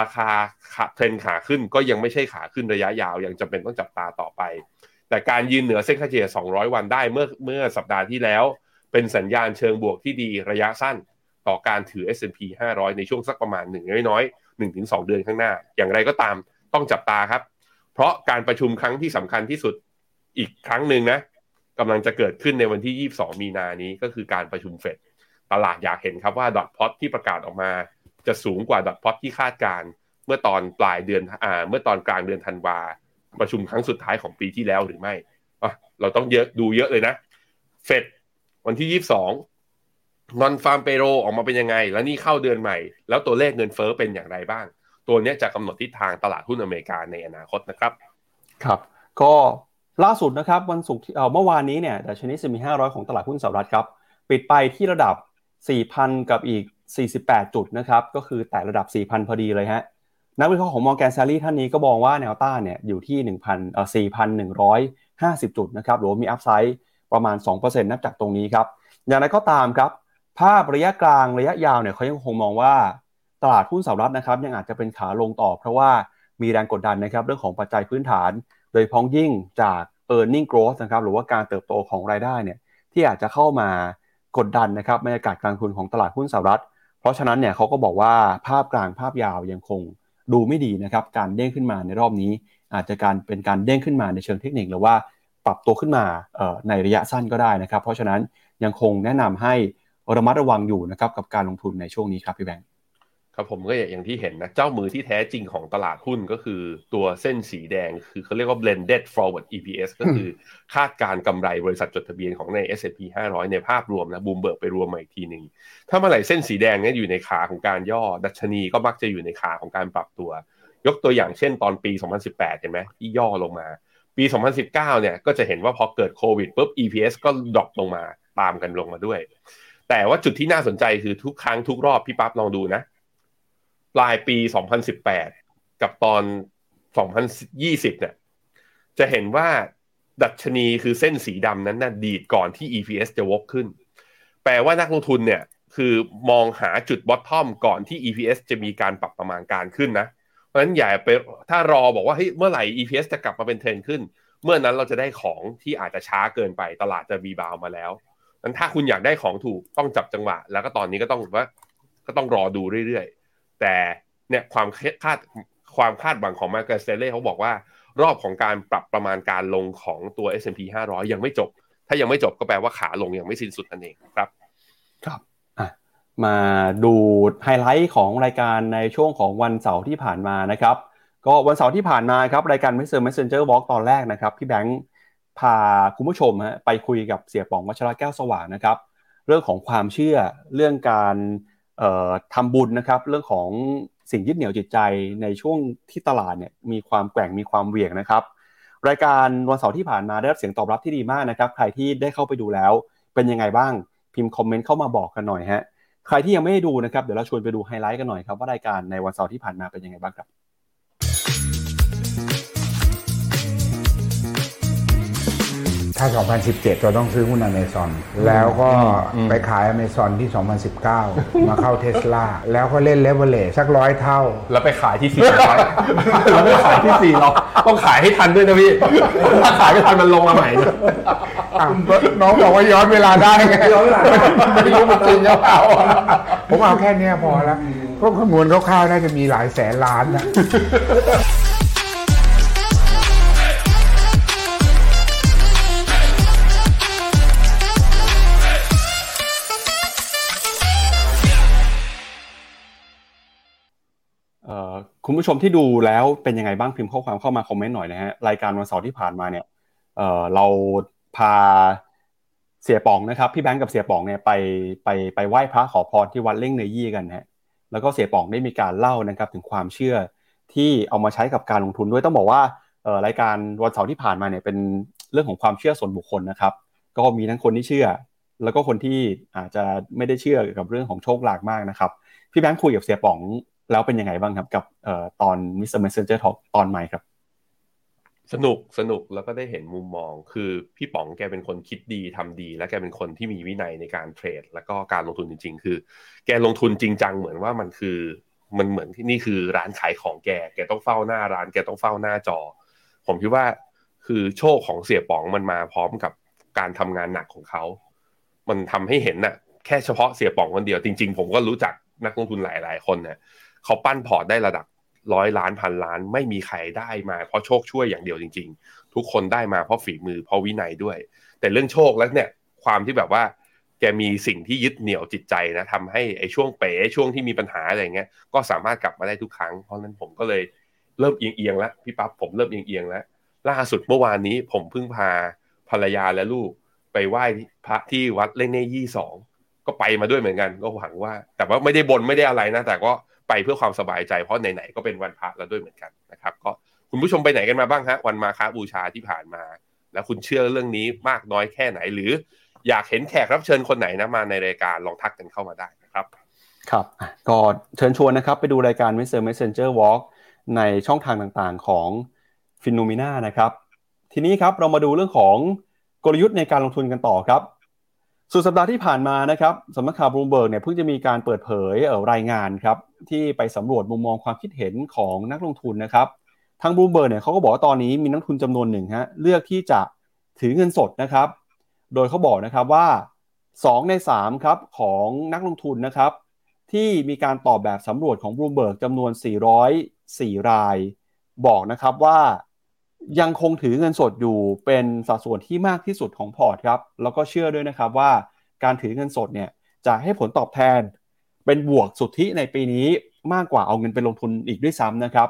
ราคาขาเทรนขาขึ้นก็ยังไม่ใช่ขาขึ้นระยะยาว ยังจำเป็นต้องจับตาต่อไป แต่การยืนเหนือเส้นค่าเฉลี่ย 200 วันได้เมื่อเมื่อสัปดาห์ที่แล้ว เป็นสัญญาณเชิงบวกที่ดีระยะสั้น ต่อการถือ S&P 500 ในช่วงสักประมาณหนึ่งน้อยๆ1-2 เดือนข้างหน้า อย่างไรก็ตามต้องจับตาครับ เพราะการประชุมครั้งที่สำคัญที่สุดอีกครั้งหนึ่งนะกำลังจะเกิดขึ้นในวันที่ 22 มีนานี้ก็คือการประชุมเฟด ตลาดอยากเห็นครับว่าดอทพอตที่ประกาศออกมา จะสูงกว่าดอทพอตที่คาดการ เมื่อตอนปลายเดือนอ่าเมื่อตอนกลางเดือนธันวาประชุมครั้งสุดท้ายของปีที่แล้วหรือไม่เราต้องเยอะดูเยอะเลยนะ เฟดวันที่ยี่สิบสองนอนฟาร์มเปโรออกมาเป็นยังไง แล้วนี่เข้าเดือนใหม่ แล้วตัวเลขเงินเฟอ้อเป็นอย่างไรบ้าง ตัวนี้จะกำหนดทิศทางตลาดหุ้นอเมริกาในอนาคตนะครับ ครับ ก็ล่าสุดนะครับวันศุกร์เมื่อวานนี้เนี่ยดัชนีสิมี500ของตลาดหุ้นสหรัฐครับ ปิดไปที่ระดับ 4,000 กับอีก 48 จุดนะครับ ก็คือแต่ระดับ 4,000 พอดีเลยฮะ นักวิเคราะห์ของมอร์แกนซารีท่านนี้ก็มองว่าแนวต้านเนี่ยอยู่ที่ 1,000เอ่อ4,150 จุดนะครับ หรือมีอัพไซด์ประมาณ 2%นับจากตรงนี้ครับ อย่างไรก็ตามครับ ภาพระยะกลางระยะยาวเนี่ยเขายังคงมองว่าตลาดหุ้นสหรัฐนะครับ ยังอาจจะเป็นขาลงต่อ เพราะว่ามีแรงกดดันนะครับเรื่องของปัจจัยพื้นฐาน โดยพ้องยิ่งจาก e a r n i n g growth นะครับหรือว่าการเติบโตของรายได้เนี่ยที่อาจจะเข้ามา กดดันนะครับบรรยากาศการลงทุนของตลาดหุ้นสหรัฐ เพราะฉะนั้นเนี่ยเขาก็บอกว่าภาพกลางภาพยาวยังคงดูไม่ดีนะครับการเด้งขึ้นมาในรอบนี้ อาจจะการเป็นการเด้งขึ้นมาในเชิงเทคนิคหรือว่าปรับตัวขึ้นมาในระยะสั้นก็ได้นะครับ เพราะฉะนั้นยังคงแนะนำให้ระมัดระวังอยู่นะครับกับการลงทุนในช่วงนี้ครับพี่แบงค์ ครับผมก็อย่างที่เห็นนะเจ้ามือที่แท้จริงของตลาดหุ้นก็คือตัวเส้นสีแดงคือเขาเรียกว่า blended forward EPS ก็คือคาดการกำไรบริษัทจดทะเบียนของใน S&P 500 ในภาพรวมนะบูมเบิร์กไปรวมมาอีกทีหนึ่งถ้าเมื่อไหร่เส้นสีแดงนี้อยู่ในขาของการย่อ ดัชนีก็มักจะอยู่ในขาของการปรับตัว ยกตัวอย่างเช่นตอนปี 2018 เห็นไหมที่ย่อลงมา ปี 2019 เนี่ยก็จะเห็นว่าพอเกิดโควิดปุ๊บ EPS ก็ดรอปลงมาตามกันลงมาด้วย แต่ว่าจุดที่น่าสนใจคือทุกครั้งทุกรอบพี่ปั๊บลองดูนะ ปลายปี 2018 กับตอน 2020 เนี่ย จะเห็นว่าดัชนีคือเส้นสีดำนั้นนะ่ะดีดก่อนที่ EPS จะวกขึ้น แปลว่านักลงทุนเนี่ย คือมองหาจุด bottom ก่อนที่ EPS จะมีการปรับประมาณการขึ้นนะ เพราะฉะนั้นอย่าไปถ้ารอบอกว่าเฮ้ยเมื่อไหร่ EPS จะกลับมาเป็นเทรนขึ้น เมื่อนั้นเราจะได้ของที่อาจจะช้าเกินไปตลาดจะบีบาวมาแล้วนั้นถ้าคุณอยากได้ของถูกต้องจับจังหวะ แล้วก็ตอนนี้ก็ต้องว่าก็ต้องรอดูเรื่อย แต่เนี่ยความคาดความคาดหวังของ Morgan Stanley เขาบอกว่ารอบของการปรับประมาณการลงของตัว S&P 500 ยังไม่จบ ถ้ายังไม่จบก็แปลว่าขาลงยังไม่สิ้นสุดนั่นเองครับครับมาดูไฮไลท์ของรายการในช่วงของวันเสาร์ที่ผ่านมานะครับ ก็วันเสาร์ที่ผ่านมาครับรายการ m ม s เ r Messenger Walk ตอนแรกนะครับ พี่แบงค์พาคุณผู้ชมฮะไปคุยกับเสียป๋องวัชระแก้วสว่างนะครับ เรื่องของความเชื่อเรื่องการ ทำบุญนะครับเรื่องของสิ่งยึดเหนี่ยวจิตใจในช่วงที่ตลาดเนี่ยมีความแกว่งมีความเหวี่ยงนะครับ รายการวันเสาร์ที่ผ่านมาได้รับเสียงตอบรับที่ดีมากนะครับ ใครที่ได้เข้าไปดูแล้วเป็นยังไงบ้างพิมพ์คอมเมนต์เข้ามาบอกกันหน่อยฮะใครที่ยังไม่ได้ดูนะครับเดี๋ยวเราชวนไปดูไฮไลท์กันหน่อยครับว่ารายการในวันเสาร์ที่ผ่านมาเป็นยังไงบ้างครับ ถ้า 2017 เราต้องซื้อหุ้นอเมซอนแล้วก็ไปขายอเมซอนที่ 2019 มาเข้าเทสลาแล้วก็เล่นเลเวลเลสักร้อยเท่า แล้วไปขายที่ 400แล้วไปขายที่4เราต้องขายให้ทันด้วยนะพี่ ถ้าขายไม่ทันมันลงมาใหม่น้องบอกว่าย้อนเวลาได้ไงไม่รู้มันจริงหรือเปล่าผมเอาแค่นี้พอแล้วก็คำนวณคร่าวๆน่าจะมีหลายแสนล้านนะ คุณผู้ชมที่ดูแล้วเป็นยังไงบ้างพิมพ์ข้อความเข้ามาคอมเมนต์หน่อยนะฮะรายการวันเสาร์ที่ผ่านมาเนี่ยเเราพาเสียป๋องนะครับพี่แบงค์กับเสียป๋องเนี่ยไปไปไปไหว้พระขอพรที่วัดเล่งเนยี่กันฮะแล้วก็เสียป๋องได้มีการเล่านะครับถึงความเชื่อที่เอามาใช้กับการลงทุนด้วยต้องบอกว่าเรายการวันเสาร์ที่ผ่านมาเนี่ยเป็นเรื่องของความเชื่อส่วนบุคคลนะครับ ก็มีทั้งคนที่เชื่อ แล้วก็คนที่อาจจะไม่ได้เชื่อกับเรื่องของโชคลางมากนะครับพี่แบงค์คุยกับเสียป๋อง แล้วเป็นยังไงบ้างครับกับตอน Mr. Messenger Talk ตอนใหม่ครับ สนุกสนุกแล้วก็ได้เห็นมุมมอง คือพี่ป๋องแกเป็นคนคิดดีทำดี และแกเป็นคนที่มีวินัยในการเทรด แล้วก็การลงทุนจริง ๆ คือ แกลงทุนจริงจังเหมือนว่ามันคือมันเหมือนที่นี่คือร้านขายของแก แกต้องเฝ้าหน้าร้านแกต้องเฝ้าหน้าจอ ผมคิดว่าคือโชคของเสียป๋องมันมาพร้อมกับการทำงานหนักของเขา มันทำให้เห็นน่ะ แค่เฉพาะเสียป๋องคนเดียวจริง ๆ ผมก็รู้จักนักลงทุนหลาย ๆ คนเนี่ย เขาปั้นพอร์ตได้ระดับร้อยล้านพันล้าน ไม่มีใครได้มาเพราะโชคช่วยอย่างเดียวจริง ๆ ทุกคนได้มาเพราะฝีมือเพราะวินัยด้วย แต่เรื่องโชคแล้วเนี่ยความที่แบบว่าแกมีสิ่งที่ยึดเหนี่ยวจิตใจนะทำให้ไอ้ช่วงเป๋ช่วงที่มีปัญหาอะไรเงี้ยก็สามารถกลับมาได้ทุกครั้ง เพราะนั้นผมก็เลยเริ่มเอียงเอียงแล้วพี่ปั๊บผมเริ่มเอียงเอียงแล้วล่าสุดเมื่อวานนี้ผมเพิ่งพาภรรยาและลูกไปไหว้พระที่วัดเล่งเน่ยี่สองก็ไปมาด้วยเหมือนกัน ก็หวังว่า แต่ว่าไม่ได้บนไม่ได้อะไรนะ แต่ก็ ไปเพื่อความสบายใจเพราะไหนๆก็เป็นวันพระแล้วด้วยเหมือนกันนะครับ ก็คุณผู้ชมไปไหนกันมาบ้างฮะวันมาค้าบูชาที่ผ่านมา แล้วคุณเชื่อเรื่องนี้มากน้อยแค่ไหน หรืออยากเห็นแขกรับเชิญคนไหนนะมาในรายการลองทักกันเข้ามาได้นะครับ ครับก็เชิญชวนนะครับ ไปดูรายการ Mr. Messenger Walk ในช่องทางต่างๆของ f i n o m e n a นะครับ ทีนี้ครับเรามาดูเรื่องของกลยุทธ์ในการลงทุนกันต่อครับ สุดสัปดาห์ที่ผ่านมานะครับสำนักข่าวบลูเบิร์กเนี่ยเพิ่งจะมีการเปิดเผยรายงานครับที่ไปสำรวจมุมมองความคิดเห็นของนักลงทุนนะครับทางบลูเบิร์กเนี่ยเขาก็บอกว่าตอนนี้มีนักทุนจำนวนหนึ่งฮะเลือกที่จะถือเงินสดนะครับ โดยเขาบอกนะครับว่า 2 ใน3ครับของนักลงทุนนะครับ ที่มีการตอบแบบสำรวจของบลูเบิร์กจำนวน 404 ราย บอกนะครับว่า ยังคงถือเงินสดอยู่เป็นสัดส่วนที่มากที่สุดของพอร์ตครับ แล้วก็เชื่อด้วยนะครับว่าการถือเงินสดเนี่ยจะให้ผลตอบแทน เป็นบวกสุทธิในปีนี้มากกว่าเอาเงินไปลงทุนอีกด้วยซ้ำนะครับ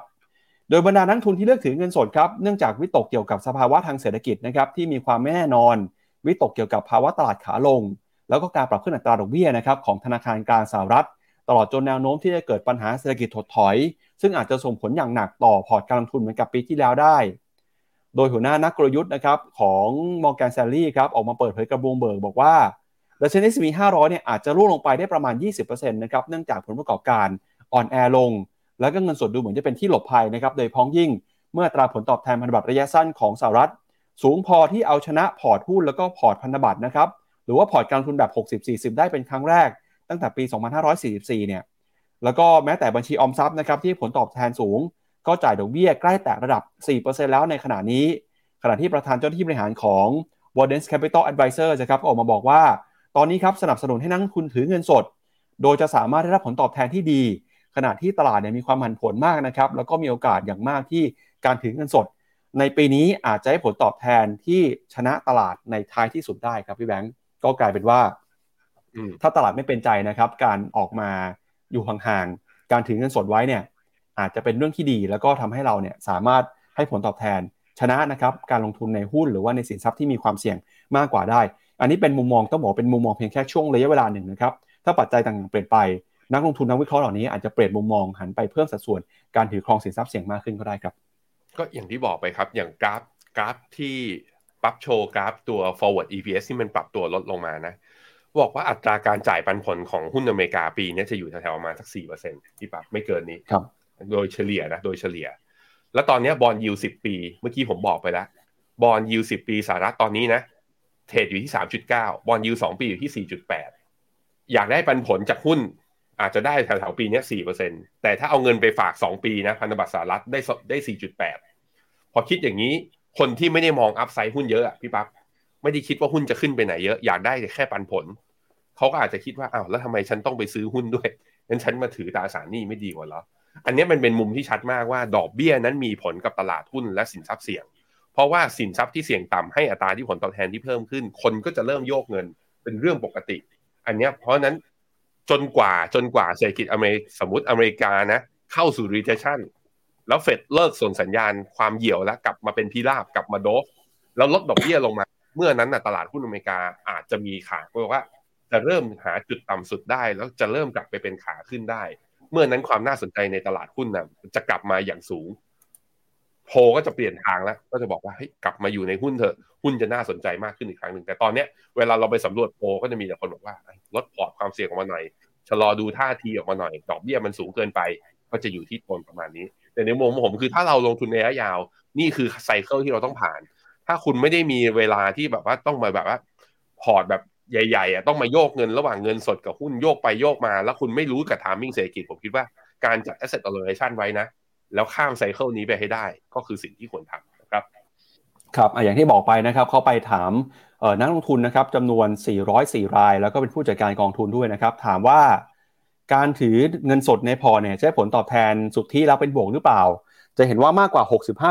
โดยบรรดานักทุนที่เลือกถือเงินสดครับเนื่องจากวิตกเกี่ยวกับสภาวะทางเศรษฐกิจนะครับที่มีความไม่แน่นอน วิตกเกี่ยวกับภาวะตลาดขาลง แล้วก็การปรับขึ้นอัตราดอกเบี้ยนะครับของธนาคารกลางสหรัฐ ตลอดจนแนวโน้มที่จะเกิดปัญหาเศรษฐกิจถดถอย ซึ่งอาจจะส่งผลอย่างหนักต่อพอร์ตการลงทุนเหมือนกับปีที่แล้วได้ โดยหัวหน้านักกลยุทธ์นะครับของ Morgan Stanley ครับออกมาเปิดเผยกับบูมเบิร์กบอกว่าดัชนี S&P 500เนี่ยอาจจะร่วงลงไปได้ประมาณ 20%นะครับเนื่องจากผลประกอบการอ่อนแอลง แล้วก็เงินสดดูเหมือนจะเป็นที่หลบภัยนะครับโดยเฉพาะอย่างยิ่งเมื่ออัตราผลตอบแทนพันธบัตรระยะสั้นของสหรัฐ สูงพอที่เอาชนะพอร์ตหุ้นแล้วก็พอร์ตพันธบัตรนะครับหรือว่าพอร์ตการลงทุนแบบ 60-40 ได้เป็นครั้งแรก ตั้งแต่ปี 2544เนี่ยแล้วก็แม้แต่บัญชีออมทรัพย์นะครับที่ผลตอบแทนสูง ก็จ่ายดอกเบี้ยใกล้แตะระดับ 4%แล้วในขณะนี้ ขณะที่ประธานเจ้าหน้าที่บริหารของ w a r d e n s Capital Advisor นะครับออกมาบอกว่า ตอนนี้ครับสนับสนุนให้นักลงทุนถือเงินสด โดยจะสามารถได้รับผลตอบแทนที่ดี ขณะที่ตลาดเนี่ยมีความผันผวนมากนะครับแล้วก็มีโอกาสอย่างมากที่การถือเงินสด ในปีนี้อาจจะให้ผลตอบแทนที่ชนะตลาดในท้ายที่สุดได้ครับพี่แบงก์ก็กลายเป็นว่าถ้าตลาดไม่เป็นใจนะครับ การออกมาอยู่ห่างๆการถือเงินสดไว้เนี่ย อาจจะเป็นเรื่องที่ดี แล้วก็ทำให้เราเนี่ยสามารถให้ผลตอบแทนชนะนะครับการลงทุนในหุ้นหรือว่าในสินทรัพย์ที่มีความเสี่ยงมากกว่าได้ อันนี้เป็นมุมมองต้องบอกเป็นมุมมองเพียงแค่ช่วงระยะเวลาหนึ่งนะครับถ้าปัจจัยต่างๆเปลี่ยนไปนักลงทุนนักวิเคราะห์เหล่านี้อาจจะเปลี่ยนมุมมองหันไปเพิ่มสัดส่วนการถือครองสินทรัพย์เสี่ยงมากขึ้นก็ได้ครับ ก็อย่างที่บอกไปครับอย่างกราฟกราฟที่ปั๊บโชว์กราฟตัว forward EPS ที่มันปรับตัวลดลงมานะบอกว่าอัตราการจ่ายปันผลของหุ้นอเมริกาปีนี้จะอยู่แถวๆประมาณสักสี่เปอร์เซ็นต์ที่ปั๊บไม่เกินนี้ครับ โดยเฉลี่ยนะโดยเฉลี่ย แล้วตอนนี้ bond yield สิบปี เมื่อกี้ผมบอกไปแล้ว bond yield สิบปีสหรัฐตอนนี้นะเทรดอยู่ที่สามจุดเก้า bond yield สองปีอยู่ที่สี่จุดแปดอยากได้ปันผลจากหุ้นอาจจะได้แถวๆปีนี้สี่เปอร์เซ็นแต่ถ้าเอาเงินไปฝากสองปีนะพันธบัตรสหรัฐได้ได้สี่จุดแปดพอคิดอย่างนี้คนที่ไม่ได้มองอัพไซด์หุ้นเยอะอะพี่ปั๊บไม่ได้คิดว่าหุ้นจะขึ้นไปไหนเยอะอยากได้แค่ปันผลเขาก็อาจจะคิดว่าอ้าวแล้วทำไมฉันต้องไปซื้อหุ้นด้วยงั้นฉันมาถือตราสารหนี้ไม่ดีกว่าเหรอ อันนี้มันเป็นมุมที่ชัดมากว่าดอกเบี้ยนั้นมีผลกับตลาดหุ้นและสินทรัพย์เสี่ยง เพราะว่าสินทรัพย์ที่เสี่ยงต่ำให้อัตราที่ผลตอบแทนที่เพิ่มขึ้น คนก็จะเริ่มโยกเงินเป็นเรื่องปกติ อันนี้เพราะนั้นจนกว่าจนกว่าเศรษฐกิจอเมริกสมมติอเมริกานะ เข้าสู่ recession แล้วเฟดเลิกส่งสัญญาณความเหี่ยวแล้วกลับมาเป็นพิราบกลับมาโดฟแล้วลดดอกเบี้ยลงมา เมื่อนั้นนะตลาดหุ้นอเมริกาอาจจะมีขาเพราะว่า จะเริ่มหาจุดต่ำสุดได้ แล้วจะเริ่มกลับไปเป็นขาขึ้นได้ มื่อนั้นความน่าสนใจในตลาดหุ้นนะจะกลับมาอย่างสูง โพก็จะเปลี่ยนทางแล้ว ก็จะบอกว่าเฮ้ยกลับมาอยู่ในหุ้นเถอะหุ้นจะน่าสนใจมากขึ้นอีกครั้งหนึ่งแต่ตอนเนี้ยเวลาเราไปสำรวจโพลก็จะมีแต่คนบอกว่าลดพอร์ตความเสี่ยงออกมาหน่อยชะลอดูท่าทีออกมาหน่อย ดอกเบี้ยมันสูงเกินไป ก็จะอยู่ที่โทนประมาณนี้ แต่ในมุมผมคือถ้าเราลงทุนในระยะยาว นี่คือ cycle ที่เราต้องผ่าน ถ้าคุณไม่ได้มีเวลาที่แบบว่าต้องมาแบบว่าพอร์ตแบบ ใหญ่ๆอะต้องมาโยกเงินระหว่างเงินสดกับหุ้นโยกไปโยกมา แล้วคุณไม่รู้กับ timing เศรษฐกิจผมคิดว่าการจัด asset allocation ไว้นะ แล้วข้าม cycle นี้ไปให้ได้ก็คือสิ่งที่ควรทำนะครับ ครับอย่างที่บอกไปนะครับเขาไปถามนักลงทุนนะครับจำนวน 404 ราย แล้วก็เป็นผู้จัดการกองทุนด้วยนะครับ ถามว่าการถือเงินสดในพอร์ตเนี่ยจะผลตอบแทนสุทธิแล้วเป็นบวกหรือเปล่า จะเห็นว่ามากกว่า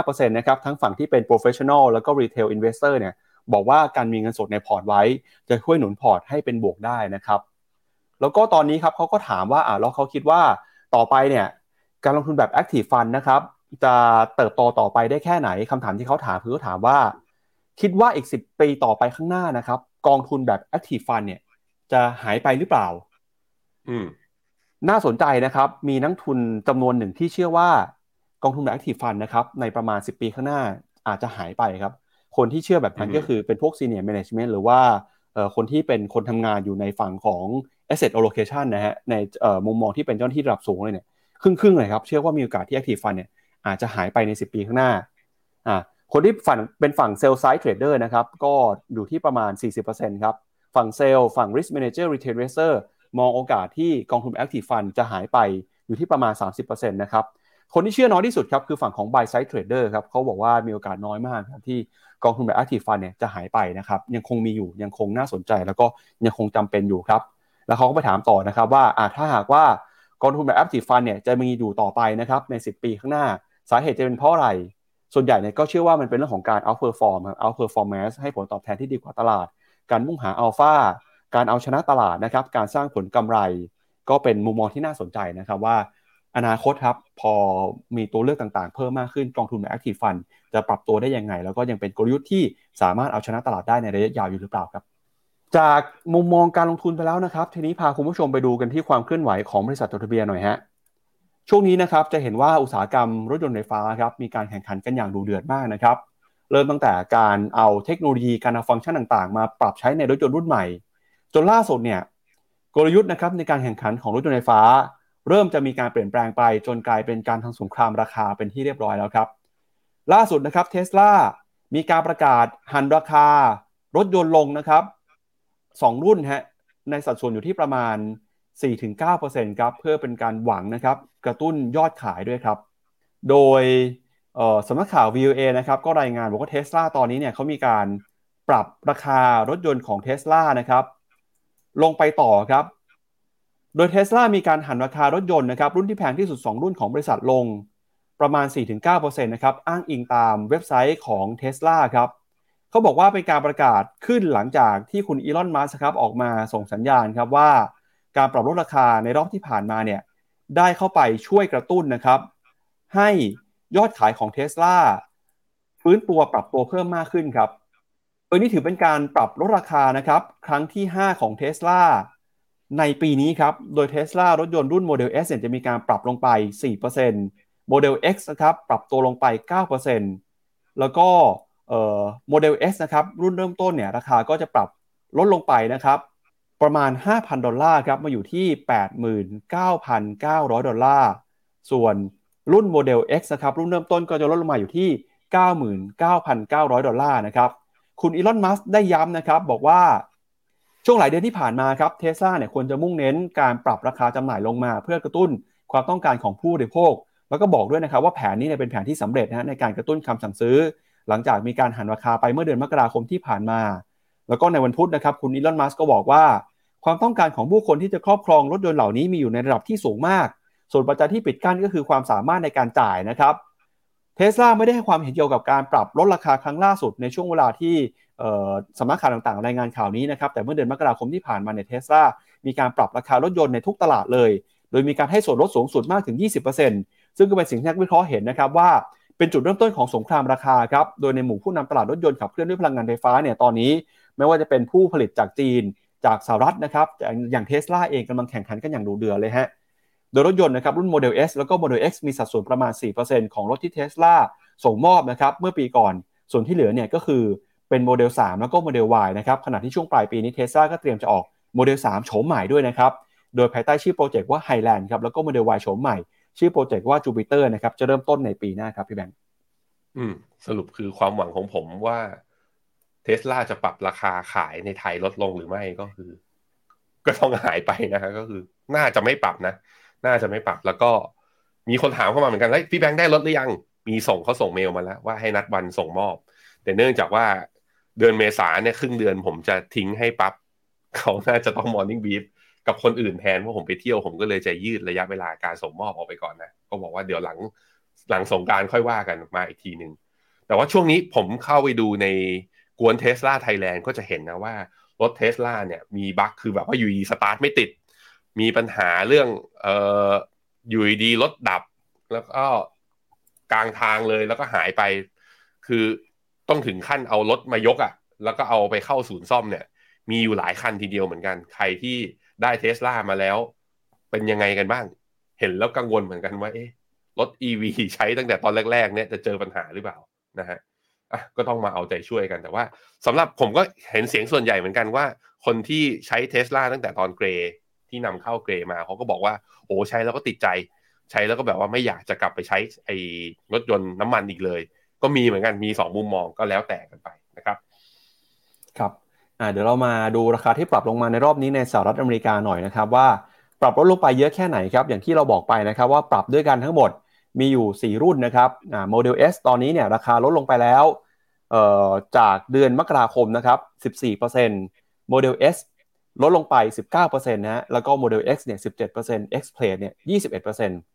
65%นะครับทั้งฝั่งที่เป็น professional แล้วก็ retail investor เนี่ย บอกว่าการมีเงินสดในพอร์ตไว้ จะช่วยหนุนพอร์ตให้เป็นบวกได้นะครับ แล้วก็ตอนนี้ครับเขาก็ถามว่าอ่าแล้วเขาคิดว่าต่อไปเนี่ยการลงทุนแบบ Active Fund นะครับจะเติบโตต่อไปได้แค่ไหนคำถามที่เขาถามคือเขาถามว่า คิดว่าอีก 10 ปีต่อไปข้างหน้านะครับ กองทุนแบบ Active Fund เนี่ย จะหายไปหรือเปล่า อืมน่าสนใจนะครับ มีนักทุนจำนวนหนึ่งที่เชื่อว่า กองทุนแบบ Active Fund นะครับ ในประมาณ 10 ปีข้างหน้าอาจจะหายไปครับ คนที่เชื่อแบบนั้นอืมก็คือเป็นพวก Senior Management หรือว่าเอ่อคนที่เป็นคนทำงานอยู่ในฝั่งของ Asset Allocation นะฮะในเอ่อมุมมองที่เป็นเจ้าหน้าที่ระดับสูงเลยเนี่ยครึ่งครึ่งๆเลยครับ เชื่อว่ามีโอกาสที่ Active Fund เนี่ยอาจจะหายไปใน 10 ปีข้างหน้าอ่าคนที่ฝั่งเป็นฝั่ง sell side trader นะครับก็อยู่ที่ประมาณ 40%ครับฝั่งเซลล์ฝั่ง Risk Manager Retail Investor มองโอกาสที่กองทุน Active Fund จะหายไปอยู่ที่ประมาณ 30%นะครับ คนที่เชื่อน้อยที่สุดครับคือฝั่งของ buy side trader ครับเขาบอกว่ามีโอกาสน้อยมากครับที่กองทุนแบบ active fund เนี่ยจะหายไปนะครับยังคงมีอยู่ยังคงน่าสนใจ แล้วก็ยังคงจำเป็นอยู่ครับ แล้วเขาก็ไปถามต่อนะครับว่าอ่าถ้าหากว่ากองทุนแบบ active fund เนี่ยจะมีอยู่ต่อไปนะครับใน 10 ปีข้างหน้า สาเหตุจะเป็นเพราะอะไร ส่วนใหญ่เนี่ยก็เชื่อว่ามันเป็นเรื่องของการ outperform ครับ outperformance ให้ผลตอบแทนที่ดีกว่าตลาด การมุ่งหาอัลฟาการเอาชนะตลาดนะครับการสร้างผลกำไร ก็เป็นมุมมองที่น่าสนใจนะครับว่า อนาคตครับ พอมีตัวเลือกต่างๆ เพิ่มมากขึ้นกองทุนแบบ Active Fund จะปรับตัวได้ยังไง แล้วก็ยังเป็นกลยุทธ์ที่สามารถเอาชนะตลาดได้ในระยะยาวอยู่หรือเปล่าครับ จากมุมมองการลงทุนไปแล้วนะครับ ทีนี้พาคุณผู้ชมไปดูกันที่ความเคลื่อนไหวของบริษัทจดทะเบียนหน่อยฮะช่วงนี้นะครับจะเห็นว่าอุตสาหกรรมรถยนต์ไฟฟ้าครับมีการแข่งขันกันอย่างดูเดือดมากนะครับเริ่มตั้งแต่การเอาเทคโนโลยีการเอาฟังก์ชันต่างๆ มาปรับใช้ในรถยนต์รุ่นใหม่ จนล่าสุดเนี่ยกลยุทธ์นะครับในการแข่งขันของรถยนต์ไฟฟ้า เริ่มจะมีการเปลี่ยนแปลงไปจนกลายเป็นการทำสงครามราคาเป็นที่เรียบร้อยแล้วครับ ล่าสุดนะครับเทสลามีการประกาศหันราคา รถยนต์ลงนะครับสองรุ่นฮะในสัดส่วนอยู่ที่ประมาณ 4-9%ครับเพื่อเป็นการหวังนะครับกระตุ้นยอดขายด้วยครับ โดยสำนักข่าว VOA นะครับก็รายงานบอกว่าเทสลาตอนนี้เนี่ยเขามีการปรับราคารถยนต์ของเทสลานะครับลงไปต่อครับ โดยเทสลามีการหันราคารถยนต์นะครับรุ่นที่แพงที่สุด 2 รุ่นของบริษัทลงประมาณ 4-9%นะครับอ้างอิงตามเว็บไซต์ของ Tesla ครับเขาบอกว่าเป็นการประกาศขึ้นหลังจากที่คุณอีลอน มัสครับออกมาส่งสัญญาณครับว่า การปรับลดราคาในรอบที่ผ่านมาเนี่ยได้เข้าไปช่วยกระตุ้นนะครับ ให้ยอดขายของ Tesla ฟื้นตัวปรับตัวเพิ่มมากขึ้นครับโดยนี้ถือเป็นการปรับลดราคานะครับ ครั้งที่ 5 ของ Tesla ในปีนี้ครับ โดย Tesla รถยนต์รุ่น Model S เนี่ยจะมีการปรับลงไป 4% Model X นะครับปรับตัวลงไป 9%แล้วก็เอ่อ Model S นะครับรุ่นเริ่มต้นเนี่ยราคาก็จะปรับลดลงไปนะครับ ประมาณ 5,000 ดอลลาร์ครับมาอยู่ที่ 89,900 ดอลลาร์ ส่วนรุ่น Model X นะครับรุ่นเริ่มต้นก็จะลดลงมาอยู่ที่ 99,900 ดอลลาร์นะครับ คุณอีลอน มัสได้ย้ำนะครับบอกว่า ช่วงหลายเดือนที่ผ่านมาครับเทสลาเนี่ยควรจะมุ่งเน้นการปรับราคาจำหน่ายลงมา เพื่อกระตุ้นความต้องการของผู้บริโภค แล้วก็บอกด้วยนะครับว่าแผนนี้เนี่ยเป็นแผนที่สำเร็จนะฮะในการกระตุ้นคำสั่งซื้อ หลังจากมีการหันราคาไปเมื่อเดือนมกราคมที่ผ่านมา แล้วก็ในวันพุธนะครับคุณอีลอนมัสก์ก็บอกว่า ความต้องการของผู้คนที่จะครอบครองรถยนต์เหล่านี้มีอยู่ในระดับที่สูงมาก ส่วนปัจจัยที่ปิดกั้นก็คือความสามารถในการจ่ายนะครับเทสลาไม่ได้ให้ความเห็นเกี่ยวกับการปรับลดราคาครั้งล่าสุดในช่วงเวลาที่ สำนักข่าวต่างๆ รายงานข่าวนี้นะครับ แต่เมื่อเดือนมกราคมที่ผ่านมาเนี่ยเทสลามีการปรับราคารถยนต์ในทุกตลาดเลย โดยมีการให้ส่วนลดสูงสุดมากถึง 20%ซึ่งก็เป็นสิ่งที่นักวิเคราะห์เห็นนะครับว่าเป็นจุดเริ่มต้นของสงครามราคาครับ โดยในหมู่ผู้นำตลาดรถยนต์ขับเคลื่อนด้วยพลังงานไฟฟ้าเนี่ยตอนนี้ ไม่ว่าจะเป็นผู้ผลิตจากจีนจากสหรัฐนะครับอย่างเทสลาเองกำลังแข่งขันกันอย่างดูเดือดเลยฮะโดยรถยนต์นะครับรุ่น Model S แล้วก็ Model X มีสัดส่วนประมาณ 4%ของรถที่เทสลาส่งมอบนะครับเมื่อปีก่อน ส่วนที่เหลือเนี่ยก็คือ เป็นโมเดล 3 แล้วก็ Model Y นะครับขณะที่ช่วงปลายปีนี้เทสลาก็เตรียมจะออกโมเดล 3 โฉมใหม่ด้วยนะครับ โดยภายใต้ชื่อโปรเจกต์ว่า Highland ครับแล้วก็ Model Y โฉมใหม่ ชื่อโปรเจกต์ว่า Jupiter นะครับจะเริ่มต้นในปีหน้าครับพี่แบงค์อืมสรุปคือความหวังของผมว่าเทสลาจะปรับราคาขายในไทยลดลงหรือไม่ก็คือ ก็ต้องหายไปนะครับก็คือ น่าจะไม่ปรับนะ น่าจะไม่ปรับแล้วก็มีคนถามเข้ามาเหมือนกันเฮ้ยพี่แบงค์ได้รถหรือยัง มีส่งเขาส่งเมลมาแล้วว่าให้นัดวันส่งมอบ แต่เนื่องจากว่า เดือนเมษาเนี่ยครึ่งเดือนผมจะทิ้งให้ปับ๊บเขาน่าจะต้อง Morning Brief กับคนอื่นแทนเพราะผมไปเที่ยวผมก็เลยจะยืดระยะเวลาการส่งมอบออกไปก่อนนะ ก็บอกว่าเดี๋ยวหลังหลังสงกรานต์ค่อยว่ากันมาอีกทีหนึ่งแต่ว่าช่วงนี้ผมเข้าไปดูในก๊วน Tesla Thailand ก็จะเห็นนะว่ารถเทสลาเนี่ยมี bug คือแบบว่าอยู่ดีๆ สตาร์ทไม่ติด มีปัญหาเรื่องเอ่ออยู่ดีรถดับ แล้วก็กลางทางเลยแล้วก็หายไป คือ ต้องถึงขั้นเอารถมายกอะ่ะ แล้วก็เอาไปเข้าศูนย์ซ่อมเนี่ย มีอยู่หลายคันทีเดียวเหมือนกัน ใครที่ได้เทสลามาแล้ว เป็นยังไงกันบ้าง เห็นแล้วกังวลเหมือนกันว่า เอ๊ะรถ EV ใช้ตั้งแต่ตอนแรก ๆ เนี่ยจะเจอปัญหาหรือเปล่านะฮะอะก็ต้องมาเอาใจช่วยกันแต่ว่าสำหรับผมก็เห็นเสียงส่วนใหญ่เหมือนกันว่า คนที่ใช้เทสลาตั้งแต่ตอนเกรที่นำเข้าเกรมาเขาก็บอกว่าโอ้ใช้แล้วก็ติดใจ ใช้แล้วก็แบบว่าไม่อยากจะกลับไปใช้ไอ้รถยนต์น้ำมันอีกเลย ก็มีเหมือนกันมีสองมุมมองก็แล้วแต่กันไปนะครับครับเดี๋ยวเรามาดูราคาที่ปรับลงมาในรอบนี้ในสหรัฐอเมริกาหน่อยนะครับว่าปรับลดลงไปเยอะแค่ไหนครับอย่างที่เราบอกไปนะครับว่าปรับด้วยกันทั้งหมดมีอยู่ 4 รุ่นนะครับโมเดล S ตอนนี้เนี่ยราคาลดลงไปแล้วเอ่อจากเดือนมกราคมนะครับ 14% Model S ลดลงไป 19%นะฮะแล้วก็ Model X เนี่ย 17% X Plaid เนี่ย 21%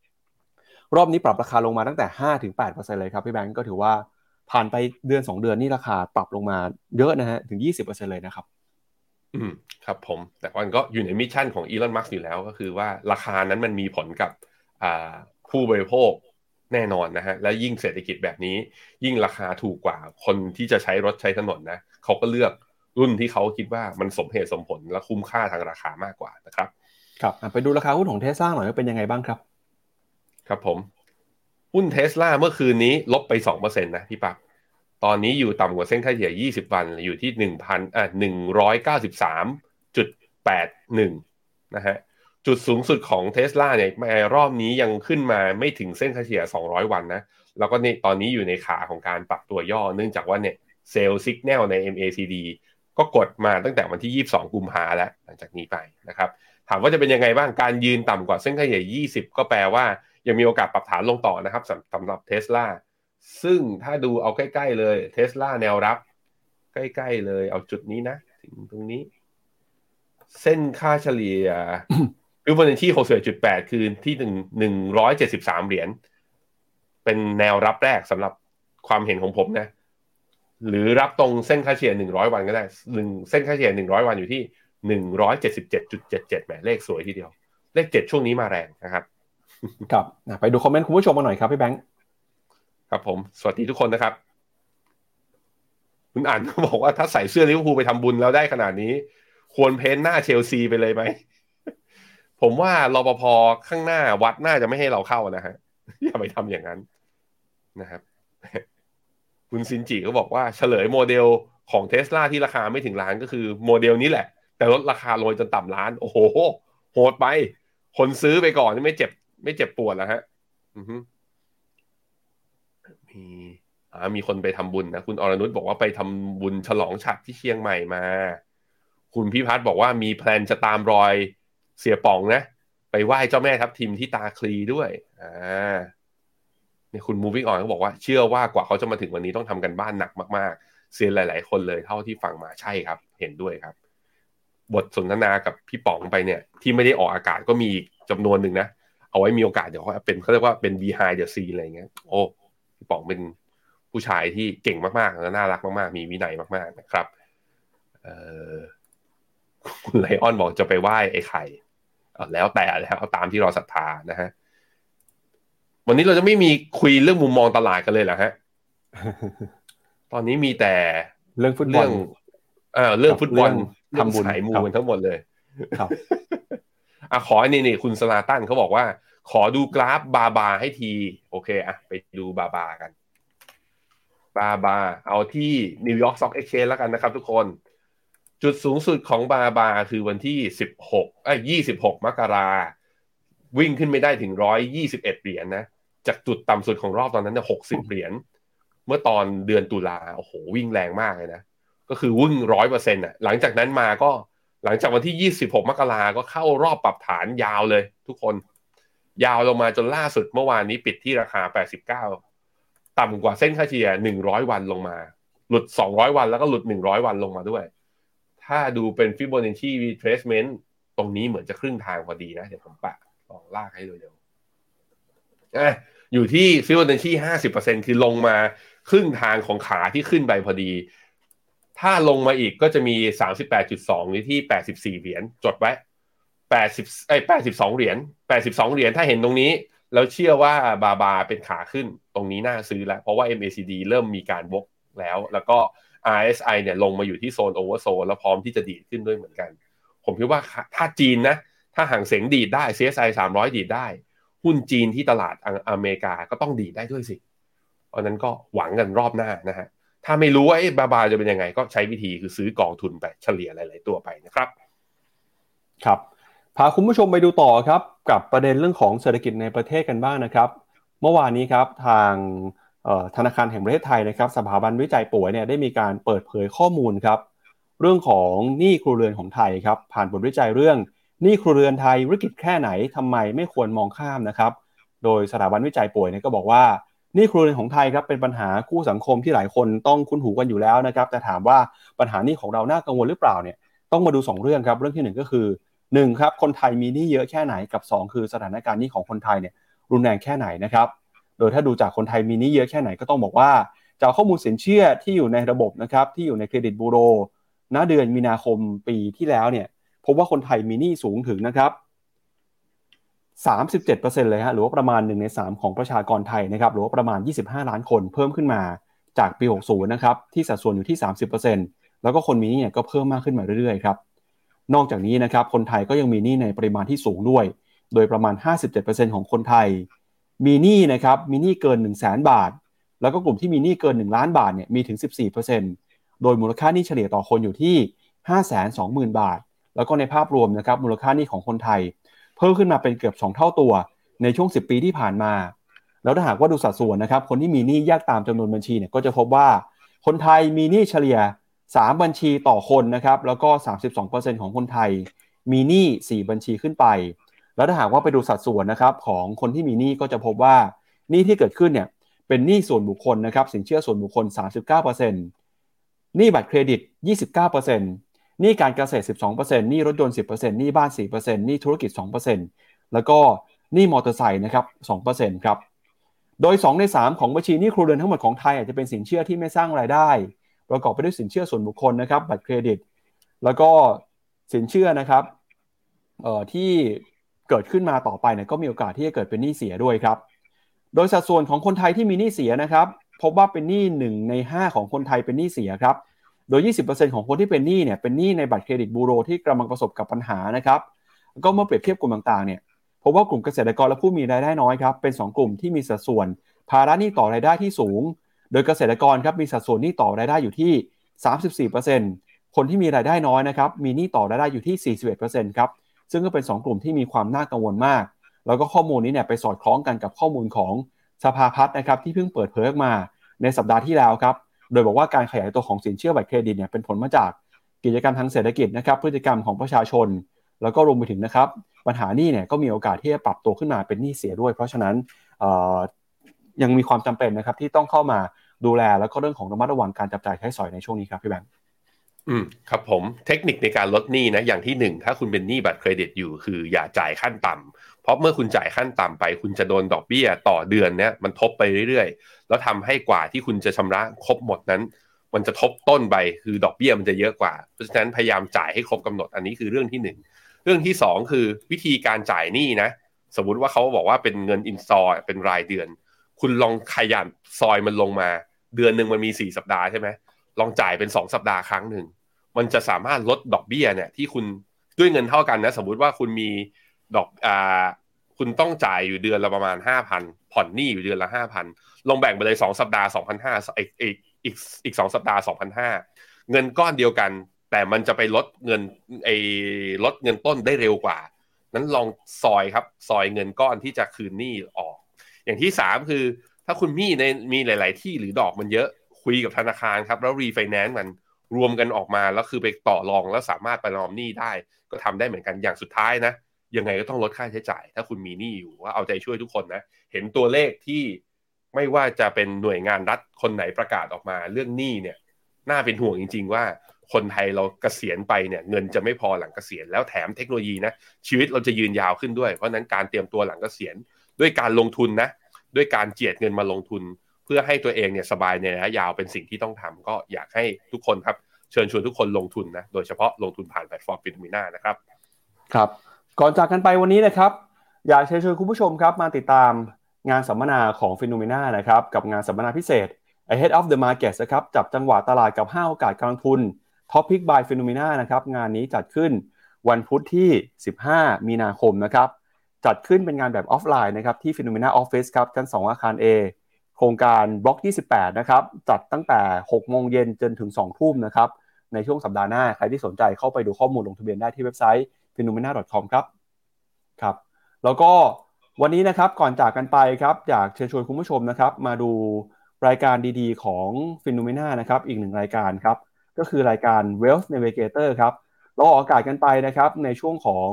รอบนี้ปรับราคาลงมาตั้งแต่ 5-8%เลยครับพี่แบงก์ก็ถือว่าผ่านไปเดือน 2 เดือนนี่ราคาปรับลงมาเยอะนะฮะถึง 20%เลยนะครับ อืมครับผม แต่มันก็อยู่ใน mission ของ Elon Musk อยู่แล้วก็คือว่าราคานั้นมันมีผลกับอ่าผู้บริโภคแน่นอนนะฮะ และยิ่งเศรษฐกิจแบบนี้ ยิ่งราคาถูกกว่าคนที่จะใช้รถใช้ถนนนะเขาก็เลือกรุ่นที่เขาคิดว่ามันสมเหตุสมผลและคุ้มค่าทางราคามากกว่านะครับ ครับอะไปดูราคาหุ้นของเทสลาหน่อยว่าเป็นยังไงบ้างครับ ครับผมหุ้นเทสลาเมื่อคืนนี้ลบไปสองเปอร์เซ็นต์นะพี่ปักตอนนี้อยู่ต่ำกว่าเส้นค่าเฉลี่ย 20 วัน อยู่ที่ 1,000อะ193.81 นะฮะ จุดสูงสุดของเทสลาเนี่ยในรอบนี้ยังขึ้นมาไม่ถึงเส้นค่าเฉลี่ย 200 วันนะ แล้วก็นี่ตอนนี้อยู่ในขาของการปรับตัวย่อ เนื่องจากว่าเนี่ย sell signal ใน MACD ก็กดมาตั้งแต่วันที่ 22 กุมภาแล้ว หลังจากนี้ไปนะครับ ถามว่าจะเป็นยังไงบ้าง การยืนต่ำกว่าเส้นค่าเฉลี่ย 20 ก็แปลว่า ยังมีโอกาสปรับฐานลงต่อนะครับสำหรับเทสลาซึ่งถ้าดูเอาใกล้ ๆ เลยเทสลาแนวรับ ใกล้ ๆ เลย เอาจุดนี้นะ ถึงตรงนี้ เส้นค่าเฉลี่ยคือวันที่หกสิบจุดแปดคือที่หนึ่งหนึ่งร้อยเจ็ดสิบสามเหรียญเป็นแนวรับแรกสำหรับความเห็นของผมนะ หรือรับตรงเส้นค่าเฉลี่ยหนึ่งร้อยวันก็ได้หนึ่งเส้นค่าเฉลี่ยหนึ่งร้อยวันอยู่ที่หนึ่งร้อยเจ็ดสิบเจ็ดจุดเจ็ดเจ็ดแหมเลขสวยทีเดียว เลขเจ็ดช่วงนี้มาแรงนะครับ ครับไปดูคอมเมนต์คุณผู้ชมมาหน่อยครับพี่แบงค์ครับผมสวัสดีทุกคนนะครับ คุณอ่านเขาบอกว่าถ้าใส่เสื้อลิเวอร์พูลไปทำบุญแล้วได้ขนาดนี้ ควร paint หน้าเชลซีไปเลยไหม ผมว่ารปภข้างหน้าวัดน่าจะไม่ให้เราเข้านะฮะอย่าไปทำอย่างนั้นนะครับ คุณซินจิก็บอกว่าเฉลยโมเดลของเทสลาที่ราคาไม่ถึงล้านก็คือโมเดลนี้แหละ แต่ลดราคาลงจนต่ำล้าน โอ้โห โหดไป คนซื้อไปก่อนไม่เจ็บ ไม่เจ็บปวดแล้วฮะมีอ่ามีคนไปทำบุญนะคุณอรนุชบอกว่าไปทำบุญฉลองฉัดที่เชียงใหม่มา คุณพิพัฒน์บอกว่ามีแพลนจะตามรอยเสียป๋องนะ ไปไหว้เจ้าแม่ทับทิมที่ตาคลีด้วยอ่าเนี่ยคุณ moving on เขาบอกว่าเชื่อว่ากว่าเขาจะมาถึงวันนี้ต้องทำกันบ้านหนักมากๆ เซียนหลาย ๆ คนเลยเท่าที่ฟังมาใช่ครับ เห็นด้วยครับ บทสนทนากับพี่ป๋องไปเนี่ย ที่ไม่ได้ออกอากาศก็มีจำนวนหนึ่งนะ เอาไว้มีโอกาสเดี๋ยวเขาเป็นเขาเรียกว่าเป็น behind the scene อะไรเงี้ย โอ้พี่ป๋องเป็นผู้ชายที่เก่งมากๆและน่ารักมากๆ มีวินัยมากๆนะครับเออคุณไลออนบอกจะไปไหว้ไอ้ไข่แล้วแต่แล้วเอาตามที่เราศรัทธานะฮะวันนี้เราจะไม่มีคุยเรื่องมุมมองตลาดกันเลยเหรอฮะ ตอนนี้มีแต่เรื่องฟุตบอเรื่ลองเออเรื่องฟุตบอลเรื่องทำบุญสายมูครับกันทั้งหมดเลย ครับ อะคนนี้นี่คุณสลาตันเขาบอกว่า ขอดูกราฟ BABA ให้ที โอเคอะไปดู BABA กัน BABA เอาที่ New York Stock Exchange แล้วกันนะครับทุกคน จุดสูงสุดของ BABA คือวันที่สิบหกเอ้ยยี่สิบหกมกราวิ่งขึ้นไม่ได้ถึงร้อยยี่สิบเอ็ดเหรียญนะ จากจุดต่ำสุดของรอบตอนนั้นเนี่ยหกสิบเหรียญ เมื่อตอนเดือนตุลา โอ้โห วิ่งแรงมากเลยนะ ก็คือวิ่งร้อยเปอร์เซ็นต์อะ หลังจากนั้นมาก็ หลังจากวันที่ยี่สิบหกมกราก็เข้ารอบปรับฐานยาวเลย ทุกคน ยาวลงมาจนล่าสุดเมื่อวานนี้ปิดที่ราคาแปดสิบเก้าต่ำกว่าเส้นค่าเฉลี่ยหนึ่งร้อยวันลงมา หลุดสองร้อยวันแล้วก็หลุดหนึ่งร้อยวันลงมาด้วย ถ้าดูเป็นฟิโบนัชชี retracement ตรงนี้เหมือนจะครึ่งทางพอดีนะ เดี๋ยวผมปะลองลากให้เร็วๆอะอยู่ที่ฟิโบนัชชีห้าสิบเปอร์เซ็นต์คือลงมาครึ่งทางของขาที่ขึ้นไปพอดี ถ้าลงมาอีกก็จะมี 38.2อยู่ที่ 84 เหรียญจดไว้ 80ไอ้82 เหรียญ82 เหรียญถ้าเห็นตรงนี้แล้วเชื่อว่าบาบาเป็นขาขึ้นตรงนี้น่าซื้อแล้ว เพราะว่า MACD เริ่มมีการวกแล้ว แล้วก็ RSI เนี่ยลงมาอยู่ที่โซนโอเวอร์โซนแล้วพร้อมที่จะดีดขึ้นด้วยเหมือนกัน ผมคิดว่าถ้าจีนนะ ถ้าห่างเสียงดีดได้ CSI 300 ดีดได้ หุ้นจีนที่ตลาดอเมริกาก็ต้องดีดได้ด้วยสิเพราะนั้นก็หวังกันรอบหน้านะฮะ ถ้าไม่รู้ว่าไอ้บาบาจะเป็นยังไง ก็ใช้วิธีคือซื้อกองทุนไปเฉลี่ยหลาย ๆ ตัวไปนะครับ ครับพาคุณผู้ชมไปดูต่อครับกับประเด็นเรื่องของเศรษฐกิจในประเทศกันบ้างนะครับ เมื่อวานนี้ครับทางธนาคารแห่งประเทศไทยนะครับ สถาบันวิจัยป่วยเนี่ยได้มีการเปิดเผยข้อมูลครับ เรื่องของหนี้ครัวเรือนของไทยครับ ผ่านบทวิจัยเรื่องหนี้ครัวเรือนไทยวิกฤตแค่ไหนทำไมไม่ควรมองข้ามนะครับ โดยสถาบันวิจัยป่วยเนี่ยก็บอกว่า นี้ครัวเรือนของไทยครับเป็นปัญหาคู่สังคมที่หลายคนต้องคุ้นหูกันอยู่แล้วนะครับแต่ถามว่าปัญหานี้ของเราน่ากังวลหรือเปล่าเนี่ยต้องมาดู 2 เรื่องครับเรื่องที่ 1 ก็คือ1ครับคนไทยมีหนี้เยอะแค่ไหนกับ 2 คือสถานการณ์นี้ของคนไทยเนี่ยรุนแรงแค่ไหนนะครับโดยถ้าดูจากคนไทยมีหนี้เยอะแค่ไหนก็ต้องบอกว่าจากข้อมูลสินเชื่อที่อยู่ในระบบนะครับที่อยู่ในเครดิตบูโรณเดือนมีนาคมปีที่แล้วเนี่ยพบว่าคนไทยมีหนี้สูงถึงนะครับ 37%เลยฮะหรือว่าประมาณ1ใน3 ของประชากรไทยนะครับหรือว่าประมาณ 25 ล้านคนเพิ่มขึ้นมาจากปี 60 นะครับที่สัดส่วนอยู่ที่ 30%แล้วก็คนมีหนี้เนี่ยก็เพิ่มมากขึ้นมาเรื่อยๆครับนอกจากนี้นะครับคนไทยก็ยังมีหนี้ในปริมาณที่สูงด้วย โดยประมาณ 57%ของคนไทย มีหนี้นะครับมีหนี้เกิน 1 0 0 0 0แบาท แล้วก็กลุ่มที่มีหนี้เกิน 1 ล้านบาทเนี่ยมีถึง 14%โดยมูลค่าหนี้เฉลี่ยต่อคนอยู่ที่ 520,000 บาท แล้วก็ในภาพรวมนะครับมูลค่าหนี้ของคนไทย เพิ่มขึ้นมาเป็นเกือบ 2 เท่าตัวในช่วง 10 ปีที่ผ่านมา แล้วถ้าหากว่าดูสัดส่วนนะครับคนที่มีหนี้แยกตามจำนวนบัญชีเนี่ยก็จะพบว่าคนไทยมีหนี้เฉลี่ย 3 บัญชีต่อคนนะครับแล้วก็ 32%ของคนไทย มีหนี้4บัญชีขึ้นไป แล้วถ้าหากว่าไปดูสัดส่วนนะครับของคนที่มีหนี้ก็จะพบว่าหนี้ที่เกิดขึ้นเนี่ยเป็นหนี้ส่วนบุคคลนะครับสินเชื่อส่วนบุคคล 39%หนี้บัตรเครดิต 29% หนี้การเกษตร 12%หนี้รถยนต์ 10%หนี้บ้าน 4%หนี้ธุรกิจ 2%แล้วก็หนี้มอเตอร์ไซค์นะครับ 2%ครับ โดย 2 ใน 3 ของบัญชีหนี้ครัวเรือนทั้งหมดของไทยอาจจะเป็นสินเชื่อที่ไม่สร้างรายได้ ประกอบไปด้วยสินเชื่อส่วนบุคคลนะครับ บัตรเครดิต แล้วก็สินเชื่อนะครับเอ่อที่เกิดขึ้นมาต่อไปเนี่ยก็มีโอกาสที่จะเกิดเป็นหนี้เสียด้วยครับ โดยสัดส่วนของคนไทยที่มีหนี้เสียนะครับ พบว่าเป็นหนี้1ใน 5 ของคนไทยเป็นหนี้เสียครับ โดย 20%ของคนที่เป็นหนี้เนี่ยเป็นหนี้ในบัตรเครดิตบูโรที่กำลังประสบกับปัญหานะครับก็เมื่อเปรียบเทียบกลุ่มต่างๆเนี่ยพบว่ากลุ่มเกษตรกรและผู้มีรายได้น้อยครับเป็น 2 กลุ่มที่มีสัดส่วน ภาระหนี้ต่อรายได้ที่สูง โดยเกษตรกรครับมีสัดส่วนหนี้ต่อรายได้อยู่ที่ 34%คนที่มีรายได้น้อยนะครับมีหนี้ต่อรายได้อยู่ที่ 41%ครับซึ่งก็เป็น 2 กลุ่มที่มีความน่ากังวลมาก แล้วก็ข้อมูลนี้เนี่ยไปสอดคล้องกันกับข้อมูลของสภาพัฒน์นะครับที่เพิ่งเปิดเผยออกมาในสัปดาห์ที่แล้วครับ โดยบอกว่าการขยายตัวของสินเชื่อบัตรเครดิตเนี่ยเป็นผลมาจากกิจกรรมทางเศรษฐกิจนะครับพฤติกรรมของประชาชน แล้วก็รวมไปถึงนะครับปัญหานี้เนี่ยก็มีโอกาสที่จะปรับตัวขึ้นมาเป็นหนี้เสียด้วย เพราะฉะนั้นยังมีความจำเป็นนะครับที่ต้องเข้ามาดูแลแล้วก็เรื่องของระมัดระวังการจับจ่ายใช้สอยในช่วงนี้ครับพี่แบงค์อืมครับผมเทคนิคในการลดหนี้นะอย่างที่หนึ่งถ้าคุณเป็นหนี้บัตรเครดิตอยู่คืออย่าจ่ายขั้นต่ำ เพราะเมื่อคุณจ่ายขั้นต่ำไป คุณจะโดนดอกเบี้ยต่อเดือนเนี้ยมันทบไปเรื่อยๆ แล้วทำให้กว่าที่คุณจะชำระครบหมดนั้น มันจะทบต้นไปคือดอกเบี้ยมันจะเยอะกว่า เพราะฉะนั้นพยายามจ่ายให้ครบกำหนดอันนี้คือเรื่องที่หนึ่งเรื่องที่สองคือวิธีการจ่ายหนี้นะ สมมุติว่าเขาบอกว่าเป็นเงินอินซอเป็นรายเดือน คุณลองขยันซอยมันลงมา เดือนหนึ่งมันมีสี่สัปดาห์ใช่ไหมลองจ่ายเป็นสองสัปดาห์ครั้งหนึ่งมันจะสามารถลดดอกเบี้ยเนี่ยที่คุณด้วยเงินเท่ากันนะ สมมุติว่าคุณมี ดอกอ่าคุณต้องจ่ายอยู่เดือนละประมาณห้าพันผ่อนหนี้อยู่เดือนละห้าพันลงแบ่งไปเลยสองสัปดาห์สองพันห้าอีกอีกอีกอีกสองสัปดาห์สองพันห้าเงินก้อนเดียวกัน แต่มันจะไปลดเงินไอ้ลดเงินต้นได้เร็วกว่า นั้นลองซอยครับ ซอยเงินก้อนที่จะคืนหนี้ออก อย่างที่สามคือ ถ้าคุณมีในมีหลาย ๆ ที่หรือดอกมันเยอะคุยกับธนาคารครับ แล้วรีไฟแนนซ์มันรวมกันออกมาแล้วคือไปต่อรองแล้วสามารถไปรอมหนี้ได้ ก็ทำได้เหมือนกันอย่างสุดท้ายนะ ยังไงก็ต้องลดค่าใช้จ่าย ถ้าคุณมีหนี้อยู่ว่าเอาใจช่วยทุกคนนะ เห็นตัวเลขที่ไม่ว่าจะเป็นหน่วยงานรัฐคนไหนประกาศออกมาเรื่องหนี้เนี่ย น่าเป็นห่วงจริง ๆ ว่าคนไทยเราเกษียณไปเนี่ยเงินจะไม่พอหลังเกษียณแล้วแถมเทคโนโลยีนะชีวิตเราจะยืนยาวขึ้นด้วย เพราะนั้นการเตรียมตัวหลังเกษียณด้วยการลงทุนนะด้วยการเจียดเงินมาลงทุน เพื่อให้ตัวเองเนี่ยสบายในระยะยาวเป็นสิ่งที่ต้องทำก็อยากให้ทุกคนครับเชิญชวนทุกคนลงทุนนะโดยเฉพาะลงทุนผ่านแพลตฟอร์ม FINNOMENA นะครับ ครับ ก่อนจากกันไปวันนี้นะครับอยากเชิญชวนคุณผู้ชมครับมาติดตามงานสัมมนาของ FINNOMENA นะครับกับงานสัมมนาพิเศษ Ahead of the Market นะครับจับจังหวะตลาดกับ 5 โอกาสการลงทุน Topic by Phenomena นะครับงานนี้จัดขึ้นวันพุธที่ 15 มีนาคมนะครับจัดขึ้นเป็นงานแบบออฟไลน์นะครับที่ Phenomena Office ครับชั้น 2 อาคาร A โครงการบล็อก 28 นะครับจัดตั้งแต่ 6 โมงเย็นจนถึง 2 ทุ่มนะครับในช่วงสัปดาห์หน้าใครที่สนใจเข้าไปดูข้อมูลลงทะเบียนได้ที่เว็บไซต์ phenomena.com ครับครับ แล้วก็วันนี้นะครับก่อนจากกันไปครับอยากเชิญชวนคุณผู้ชมนะครับ มาดูรายการดีๆ ของ FINNOMENA นะครับอีกหนึ่งรายการครับ ก็คือรายการ Wealth Navigator ครับเราออกอากาศกันไปนะครับในช่วงของ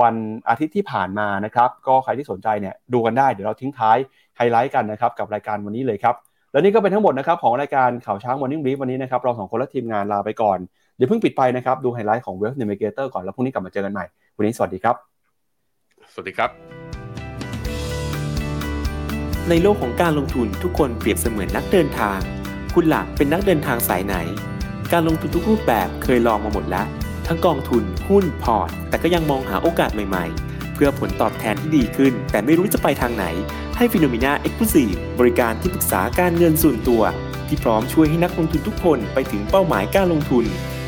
วันอาทิตย์ที่ผ่านมานะครับ ก็ใครที่สนใจเนี่ยดูกันได้เดี๋ยวเราทิ้งท้ายไฮไลท์กันนะครับกับรายการวันนี้เลยครับ และนี่ก็เป็นทั้งหมดนะครับของรายการข่าวเช้า Morning Brief วันนี้นะครับเราสองคนและทีมงานลาไปก่อน เดี๋ยวเพิ่งปิดไปนะครับดูไฮไลท์ของ Wealth Navigator ก่อนแล้วพรุ่งนี้กลับมาเจอกันใหม่วันนี้สวัสดีครับ สวัสดีครับ ในโลกของการลงทุนทุกคนเปรียบเสมือนนักเดินทาง คุณล่ะเป็นนักเดินทางสายไหน การลงทุนทุกรูปแบบเคยลองมาหมดแล้ว ทั้งกองทุนหุ้นพอร์ต แต่ก็ยังมองหาโอกาสใหม่ๆเพื่อผลตอบแทนที่ดีขึ้น แต่ไม่รู้จะไปทางไหน ให้ FINNOMENA Exclusive บริการที่ปรึกษาการเงินส่วนตัว ที่พร้อมช่วยให้นักลงทุนทุกคนไปถึงเป้าหมายการลงทุน